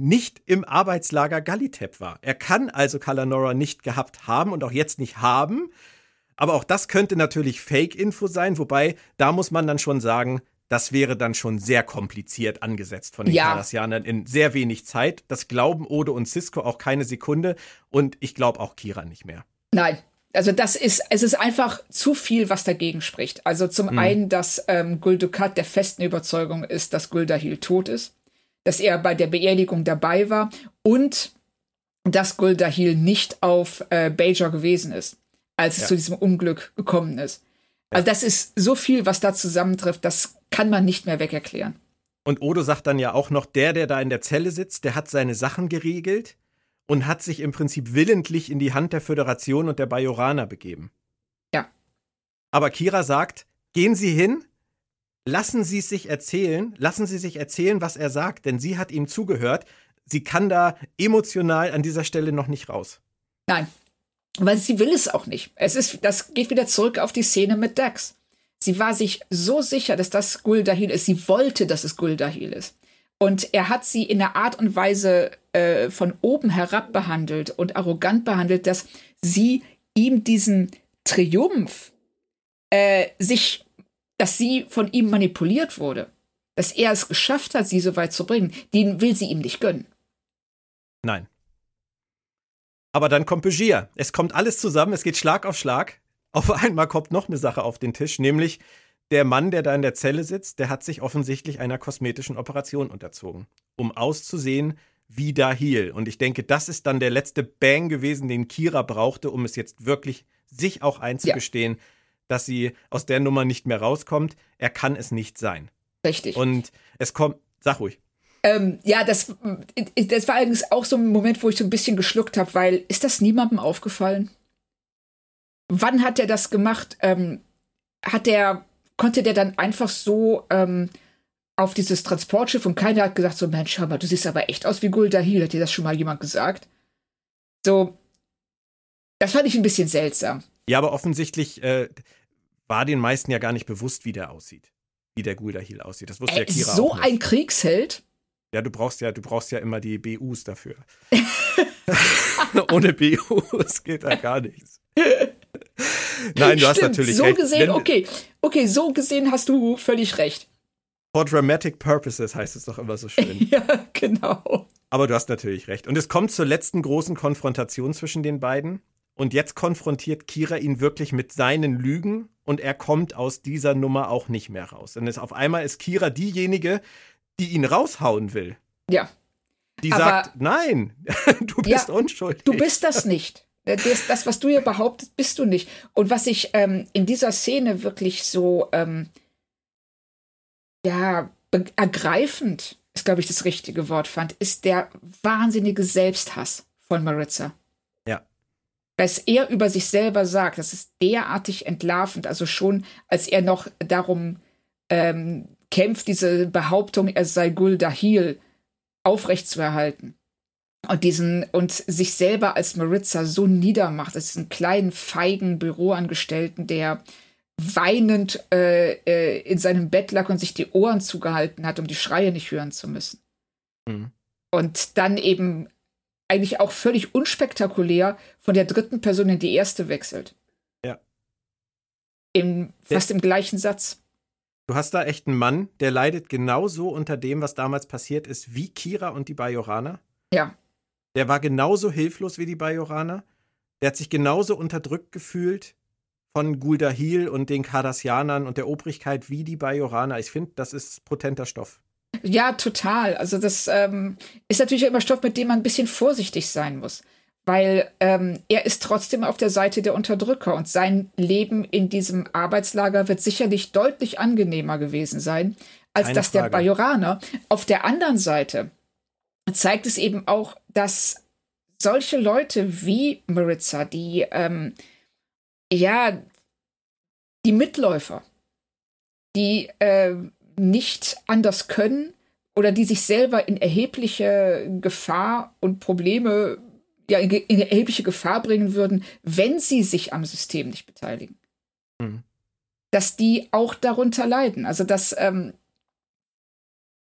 nicht im Arbeitslager Galitep war. Er kann also Kalanora nicht gehabt haben und auch jetzt nicht haben. Aber auch das könnte natürlich Fake-Info sein, wobei da muss man dann schon sagen, das wäre dann schon sehr kompliziert angesetzt von den ja. Kardassianern in sehr wenig Zeit. Das glauben Odo und Cisco auch keine Sekunde und ich glaube auch Kira nicht mehr. Nein, also das ist, es ist einfach zu viel, was dagegen spricht. Also zum mhm. einen, dass ähm, Guldukat der festen Überzeugung ist, dass Guldahil tot ist, dass er bei der Beerdigung dabei war und dass Guldahil nicht auf äh, Bajor gewesen ist, als es ja. zu diesem Unglück gekommen ist. Also das ist so viel, was da zusammentrifft, das kann man nicht mehr wegerklären. Und Odo sagt dann ja auch noch, der, der da in der Zelle sitzt, der hat seine Sachen geregelt und hat sich im Prinzip willentlich in die Hand der Föderation und der Bajoraner begeben. Ja. Aber Kira sagt, gehen Sie hin, lassen Sie es sich erzählen, lassen Sie sich erzählen, was er sagt, denn sie hat ihm zugehört. Sie kann da emotional an dieser Stelle noch nicht raus. Nein, weil sie will es auch nicht. Es ist, das geht wieder zurück auf die Szene mit Dax. Sie war sich so sicher, dass das Guldahil ist. Sie wollte, dass es Guldahil ist. Und er hat sie in einer Art und Weise äh, von oben herab behandelt und arrogant behandelt, dass sie ihm diesen Triumph äh, sich, dass sie von ihm manipuliert wurde, dass er es geschafft hat, sie so weit zu bringen, den will sie ihm nicht gönnen. Nein. Aber dann kommt Begier. Es kommt alles zusammen, es geht Schlag auf Schlag. Auf einmal kommt noch eine Sache auf den Tisch, nämlich der Mann, der da in der Zelle sitzt, der hat sich offensichtlich einer kosmetischen Operation unterzogen, um auszusehen wie Dahil. Und ich denke, das ist dann der letzte Bang gewesen, den Kira brauchte, um es jetzt wirklich sich auch einzugestehen, ja. dass sie aus der Nummer nicht mehr rauskommt. Er kann es nicht sein. Richtig. Und es kommt, sag ruhig. Ähm, ja, das, das war allerdings auch so ein Moment, wo ich so ein bisschen geschluckt habe, weil ist das niemandem aufgefallen? Wann hat er das gemacht? Ähm, hat er konnte der dann einfach so ähm, auf dieses Transportschiff und keiner hat gesagt, so Mensch, schau mal, du siehst aber echt aus wie Guldahil, hat dir das schon mal jemand gesagt? So, das fand ich ein bisschen seltsam. Ja, aber offensichtlich äh, war den meisten ja gar nicht bewusst, wie der aussieht. Wie der Guldahil aussieht. Das wusste äh, ja Kira So ein Kriegsheld? Ja, du brauchst ja, du brauchst ja immer die BUs dafür. Ohne BUs geht da gar nichts. Nein, du Stimmt, hast natürlich so recht. gesehen, Wenn- okay, okay, so gesehen hast du völlig recht. For dramatic purposes heißt es doch immer so schön. Ja, genau. Aber du hast natürlich recht. Und es kommt zur letzten großen Konfrontation zwischen den beiden. Und jetzt konfrontiert Kira ihn wirklich mit seinen Lügen und er kommt aus dieser Nummer auch nicht mehr raus. Und es, auf einmal ist Kira diejenige, die ihn raushauen will. Ja, Die Aber- sagt, nein, du bist Ja, unschuldig. du bist das nicht. Äh, Das, das, was du hier behauptest, bist du nicht. Und was ich ähm, in dieser Szene wirklich so, ähm, ja, ergreifend, ist, glaube ich, das richtige Wort fand, ist der wahnsinnige Selbsthass von Maritza. Ja. Was er über sich selber sagt, das ist derartig entlarvend. Also schon, als er noch darum ähm, kämpft, diese Behauptung, er sei Gul Dahil aufrechtzuerhalten. Und diesen, und sich selber als Maritza so niedermacht, als diesen kleinen, feigen Büroangestellten, der weinend äh, äh, in seinem Bett lag und sich die Ohren zugehalten hat, um die Schreie nicht hören zu müssen. Mhm. Und dann eben eigentlich auch völlig unspektakulär von der dritten Person in die erste wechselt. Ja. Im, fast im gleichen Satz. Du hast da echt einen Mann, der leidet genauso unter dem, was damals passiert ist, wie Kira und die Bajoraner. Ja. Der war genauso hilflos wie die Bajoraner. Der hat sich genauso unterdrückt gefühlt von Guldahil und den Cardassianern und der Obrigkeit wie die Bajoraner. Ich finde, das ist potenter Stoff. Ja, total. Also das ähm, ist natürlich immer Stoff, mit dem man ein bisschen vorsichtig sein muss. Weil ähm, er ist trotzdem auf der Seite der Unterdrücker und sein Leben in diesem Arbeitslager wird sicherlich deutlich angenehmer gewesen sein, als Keine das der Frage. Bajoraner. Auf der anderen Seite zeigt es eben auch, dass solche Leute wie Maritza, die ähm, ja die Mitläufer, die äh, nicht anders können oder die sich selber in erhebliche Gefahr und Probleme, ja, in, erhebliche Gefahr bringen würden, wenn sie sich am System nicht beteiligen. Mhm. Dass die auch darunter leiden. Also das, ähm,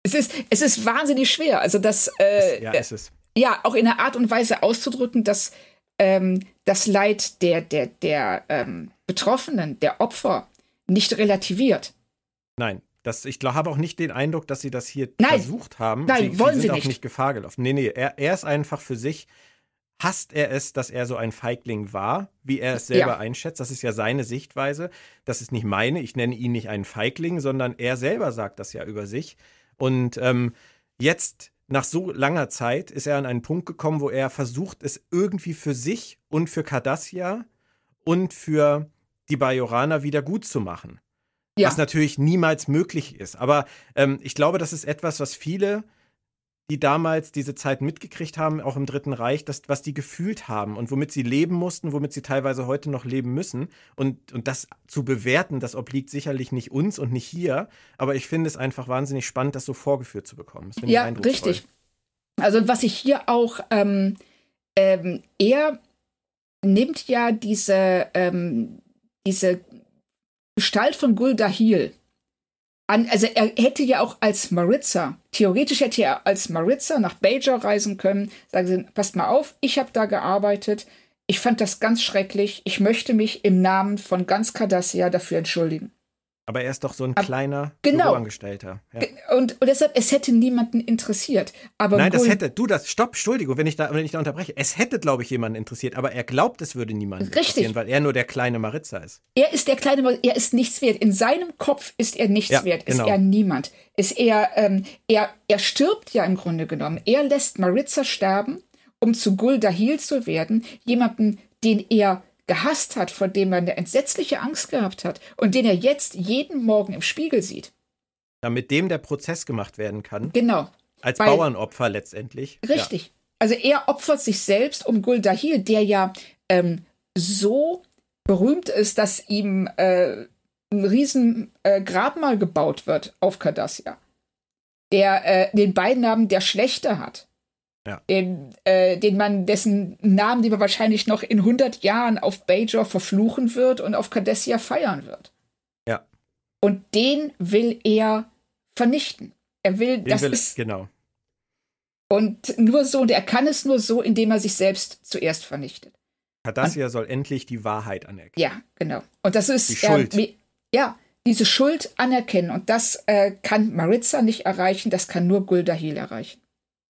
es ist, es ist wahnsinnig schwer. Also das, äh, ja, ist es. ja, auch in einer Art und Weise auszudrücken, dass ähm, das Leid der, der, der ähm, Betroffenen, der Opfer nicht relativiert. Nein. Das, ich habe auch nicht den Eindruck, dass sie das hier Nein. versucht haben. Nein, sie, wollen sie sie sind auch nicht. nicht Gefahr gelaufen. Nee, nee, er, er ist einfach für sich, hasst er es, dass er so ein Feigling war, wie er es selber Ja. einschätzt. Das ist ja seine Sichtweise. Das ist nicht meine. Ich nenne ihn nicht einen Feigling, sondern er selber sagt das ja über sich. Und ähm, jetzt, nach so langer Zeit, ist er an einen Punkt gekommen, wo er versucht, es irgendwie für sich und für Cardassia und für die Bajoraner wieder gut zu machen. Ja, Was natürlich niemals möglich ist. Aber ähm, ich glaube, das ist etwas, was viele, die damals diese Zeit mitgekriegt haben, auch im Dritten Reich, das, was die gefühlt haben und womit sie leben mussten, womit sie teilweise heute noch leben müssen. Und, und das zu bewerten, das obliegt sicherlich nicht uns und nicht hier. Aber ich finde es einfach wahnsinnig spannend, das so vorgeführt zu bekommen. Das finde ich ja richtig. Also was ich hier auch, ähm, ähm, er nimmt ja diese, ähm, diese Gestalt von Gul Dahil an. Also er hätte ja auch als Maritza, theoretisch hätte er als Maritza nach Bajor reisen können, sagen sie, passt mal auf, ich habe da gearbeitet, ich fand das ganz schrecklich, ich möchte mich im Namen von ganz Cardassia dafür entschuldigen. Aber er ist doch so ein Ab- kleiner Genau. Büroangestellter. Ja. Und, und deshalb, es hätte niemanden interessiert. Aber Nein, das hätte, du, das, stopp, Entschuldigung, wenn ich da, wenn ich da unterbreche. Es hätte, glaube ich, jemanden interessiert, aber er glaubt, es würde niemanden Richtig. interessieren, weil er nur der kleine Maritza ist. Er ist der kleine, Mann, er ist nichts wert. In seinem Kopf ist er nichts Ja, wert, genau. ist er niemand. Ist er, ähm, er, er stirbt ja im Grunde genommen. Er lässt Maritza sterben, um zu Gul Dahil zu werden, jemanden, den er gehasst hat, vor dem er eine entsetzliche Angst gehabt hat und den er jetzt jeden Morgen im Spiegel sieht. Damit dem der Prozess gemacht werden kann, Genau. als Weil- Bauernopfer letztendlich. Richtig. Also er opfert sich selbst um Gul Dahil, der ja ähm, so berühmt ist, dass ihm äh, ein riesen äh, Grabmal gebaut wird auf Cardassia. Der äh, den Beinamen der Schlechte hat. Ja. Den, äh, den man, dessen Namen, die man wahrscheinlich noch in 100 Jahren auf Bajor verfluchen wird und auf Cardassia feiern wird. Ja. Und den will er vernichten. Er will, Den das will, ist, genau. Und nur so, und er kann es nur so, indem er sich selbst zuerst vernichtet. Cardassia soll endlich die Wahrheit anerkennen. Ja, genau. Und das ist Die Schuld. Äh, ja, diese Schuld anerkennen. Und das äh, kann Maritza nicht erreichen, das kann nur Guldahil erreichen.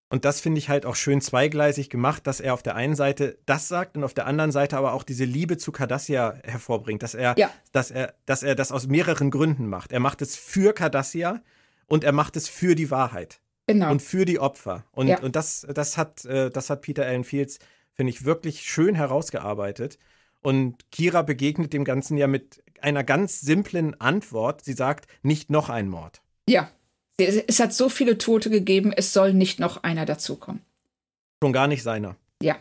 Und das finde ich halt auch schön zweigleisig gemacht, dass er auf der einen Seite das sagt und auf der anderen Seite aber auch diese Liebe zu Cardassia hervorbringt, dass er, Ja. dass er, dass er das aus mehreren Gründen macht. Er macht es für Cardassia und er macht es für die Wahrheit Genau. und für die Opfer. Und, Ja. und das, das, hat, äh, das hat Peter Allen Fields, finde ich, wirklich schön herausgearbeitet. Und Kira begegnet dem Ganzen ja mit einer ganz simplen Antwort. Sie sagt, nicht noch ein Mord. ja. Es, hat so viele Tote gegeben, es soll nicht noch einer dazukommen. Schon gar nicht seiner. Ja.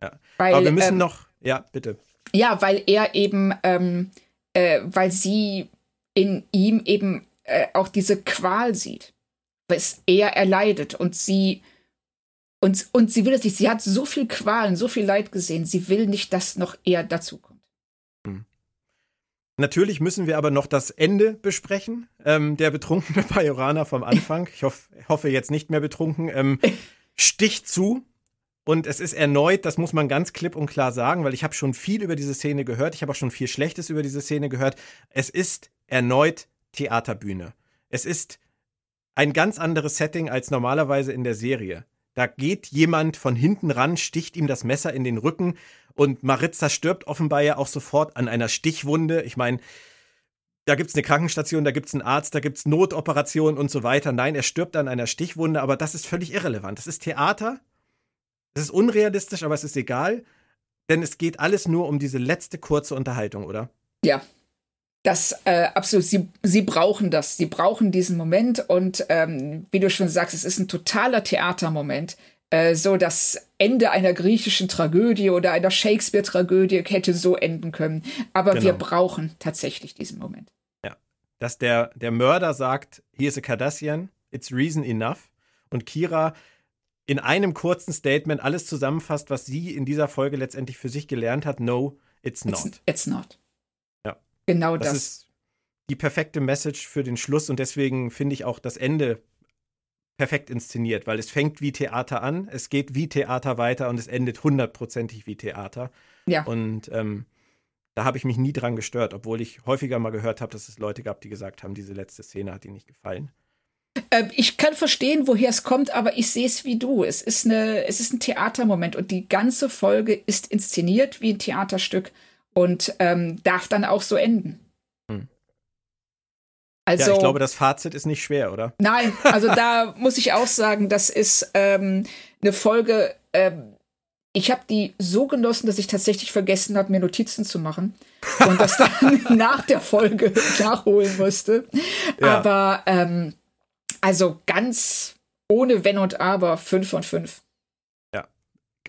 Ja. Weil, Aber wir müssen ähm, noch, ja, bitte. Ja, weil er eben, ähm, äh, weil sie in ihm eben äh, auch diese Qual sieht, was er erleidet und sie und, und sie will es nicht. Sie hat so viel Qualen, so viel Leid gesehen. Sie will nicht, dass noch er dazukommt. Natürlich müssen wir aber noch das Ende besprechen. Ähm, der betrunkene Bajorana vom Anfang, ich hoff, hoffe jetzt nicht mehr betrunken, ähm, sticht zu. Und es ist erneut, das muss man ganz klipp und klar sagen, weil ich habe schon viel über diese Szene gehört. Ich habe auch schon viel Schlechtes über diese Szene gehört. Es ist erneut Theaterbühne. Es ist ein ganz anderes Setting als normalerweise in der Serie. Da geht jemand von hinten ran, sticht ihm das Messer in den Rücken und Maritza stirbt offenbar ja auch sofort an einer Stichwunde. Ich meine, da gibt's eine Krankenstation, da gibt's einen Arzt, da gibt's Notoperationen und so weiter. Nein, er stirbt an einer Stichwunde, aber das ist völlig irrelevant. Das ist Theater. Das ist unrealistisch, aber es ist egal, denn es geht alles nur um diese letzte kurze Unterhaltung, oder? Ja. Das äh, absolut, sie, sie brauchen das. Sie brauchen diesen Moment und ähm, wie du schon sagst, es ist ein totaler Theatermoment. Äh, so das Ende einer griechischen Tragödie oder einer Shakespeare-Tragödie hätte so enden können. Aber wir Genau. brauchen tatsächlich diesen Moment. Dass der, der Mörder sagt, hier ist a Cardassian, it's reason enough. Und Kira in einem kurzen Statement alles zusammenfasst, was sie in dieser Folge letztendlich für sich gelernt hat. No, it's not. It's, it's not. Genau Das das. ist die perfekte Message für den Schluss und deswegen finde ich auch das Ende perfekt inszeniert, weil es fängt wie Theater an, es geht wie Theater weiter und es endet hundertprozentig wie Theater. ja. Und ähm, da habe ich mich nie dran gestört, obwohl ich häufiger mal gehört habe, dass es Leute gab, die gesagt haben, diese letzte Szene hat ihnen nicht gefallen. Ähm, ich kann verstehen, woher es kommt, aber ich sehe es wie du. Es ist, eine, es ist ein Theatermoment und die ganze Folge ist inszeniert wie ein Theaterstück und ähm, darf dann auch so enden. Hm. Also, ja, ich glaube, das Fazit ist nicht schwer, oder? nein, also da muss ich auch sagen, das ist ähm, eine Folge. Ähm, ich habe die so genossen, dass ich tatsächlich vergessen habe, mir Notizen zu machen und das dann nach der Folge nachholen musste. Ja. Aber ähm, also ganz ohne Wenn und Aber 5 von 5.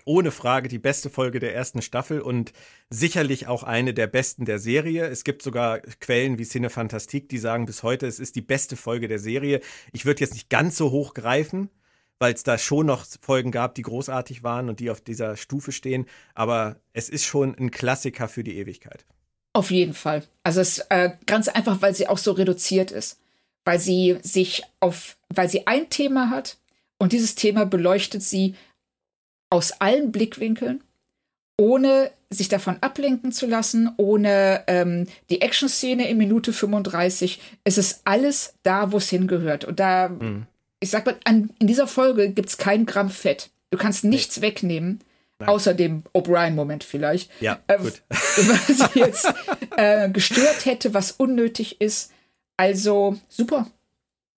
ohne Frage die beste Folge der ersten Staffel und sicherlich auch eine der besten der Serie. Es gibt sogar Quellen wie Cine Fantastique, die sagen bis heute, es ist die beste Folge der Serie. Ich würde jetzt nicht ganz so hoch greifen, weil es da schon noch Folgen gab, die großartig waren und die auf dieser Stufe stehen. Aber es ist schon ein Klassiker für die Ewigkeit. Auf jeden Fall. Also es äh, ganz einfach, weil sie auch so reduziert ist. Weil sie sich auf, weil sie ein Thema hat und dieses Thema beleuchtet sie aus allen Blickwinkeln, ohne sich davon ablenken zu lassen, ohne ähm, die Action-Szene in Minute 35. Es ist alles da, wo es hingehört. Und da, ich sag mal, an, in dieser Folge gibt es kein Gramm Fett. Du kannst nichts wegnehmen, außer dem O'Brien-Moment vielleicht. Ja, Ähm, gut. was jetzt äh, gestört hätte, was unnötig ist. Also super.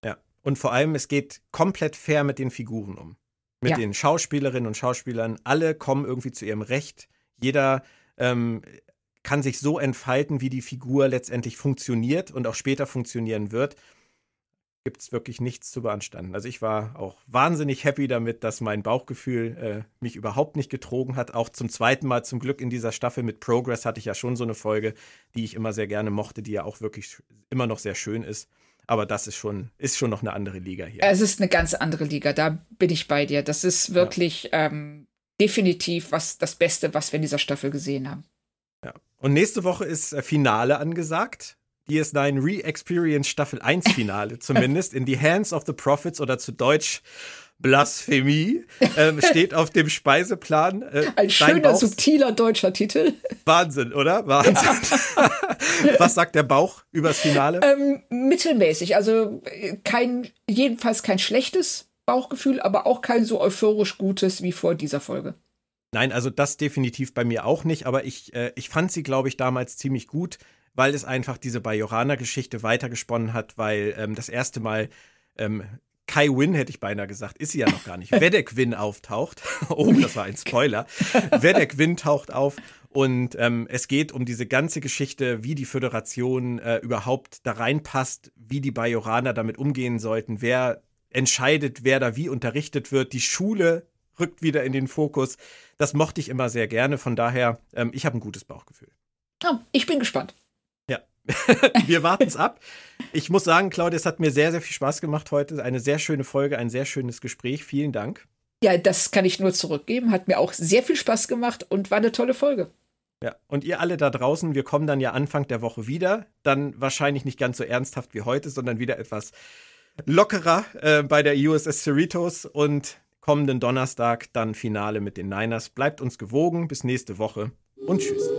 Ja. Und vor allem, es geht komplett fair mit den Figuren um. Mit Ja. den Schauspielerinnen und Schauspielern. Alle kommen irgendwie zu ihrem Recht. Jeder ähm, kann sich so entfalten, wie die Figur letztendlich funktioniert und auch später funktionieren wird. Gibt es wirklich nichts zu beanstanden. Also ich war auch wahnsinnig happy damit, dass mein Bauchgefühl äh, mich überhaupt nicht getrogen hat. Auch zum zweiten Mal zum Glück in dieser Staffel mit Progress hatte ich ja schon so eine Folge, die ich immer sehr gerne mochte, die ja auch wirklich immer noch sehr schön ist. Aber das ist schon, ist schon noch eine andere Liga hier. Es ist eine ganz andere Liga, da bin ich bei dir. Das ist wirklich ähm, definitiv was das Beste, was wir in dieser Staffel gesehen haben. Ja. Und nächste Woche ist äh, Finale angesagt. DS9 Re-Experience Staffel 1 Finale zumindest in die Hands of the Prophets oder zu Deutsch Blasphemie ähm, steht auf dem Speiseplan. Äh, Ein schöner, Bauch, subtiler deutscher Titel. Wahnsinn, oder? Wahnsinn. Ja. Was sagt der Bauch übers Finale? Ähm, mittelmäßig, also äh, kein, jedenfalls kein schlechtes Bauchgefühl, aber auch kein so euphorisch gutes wie vor dieser Folge. Nein, also das definitiv bei mir auch nicht, aber ich, äh, ich fand sie, glaube ich, damals ziemlich gut, weil es einfach diese Bajorana-Geschichte weitergesponnen hat, weil ähm, das erste Mal ähm, Kai Win, hätte ich beinahe gesagt, ist sie ja noch gar nicht. Vedek Win auftaucht. oh, das war ein Spoiler. Vedek Win taucht auf und ähm, es geht um diese ganze Geschichte, wie die Föderation äh, überhaupt da reinpasst, wie die Bajoraner damit umgehen sollten, wer entscheidet, wer da wie unterrichtet wird. Die Schule rückt wieder in den Fokus. Das mochte ich immer sehr gerne. Von daher, ähm, ich habe ein gutes Bauchgefühl. Oh, ich bin gespannt. Wir warten es ab. Ich muss sagen, Claudia, es hat mir sehr, sehr viel Spaß gemacht heute. Eine sehr schöne Folge, ein sehr schönes Gespräch. Vielen Dank. Ja, das kann ich nur zurückgeben. Hat mir auch sehr viel Spaß gemacht und war eine tolle Folge. Ja, und ihr alle da draußen, wir kommen dann ja Anfang der Woche wieder. Dann wahrscheinlich nicht ganz so ernsthaft wie heute, sondern wieder etwas lockerer äh, bei der USS Cerritos und kommenden Donnerstag dann Finale mit den Niners. Bleibt uns gewogen. Bis nächste Woche und tschüss.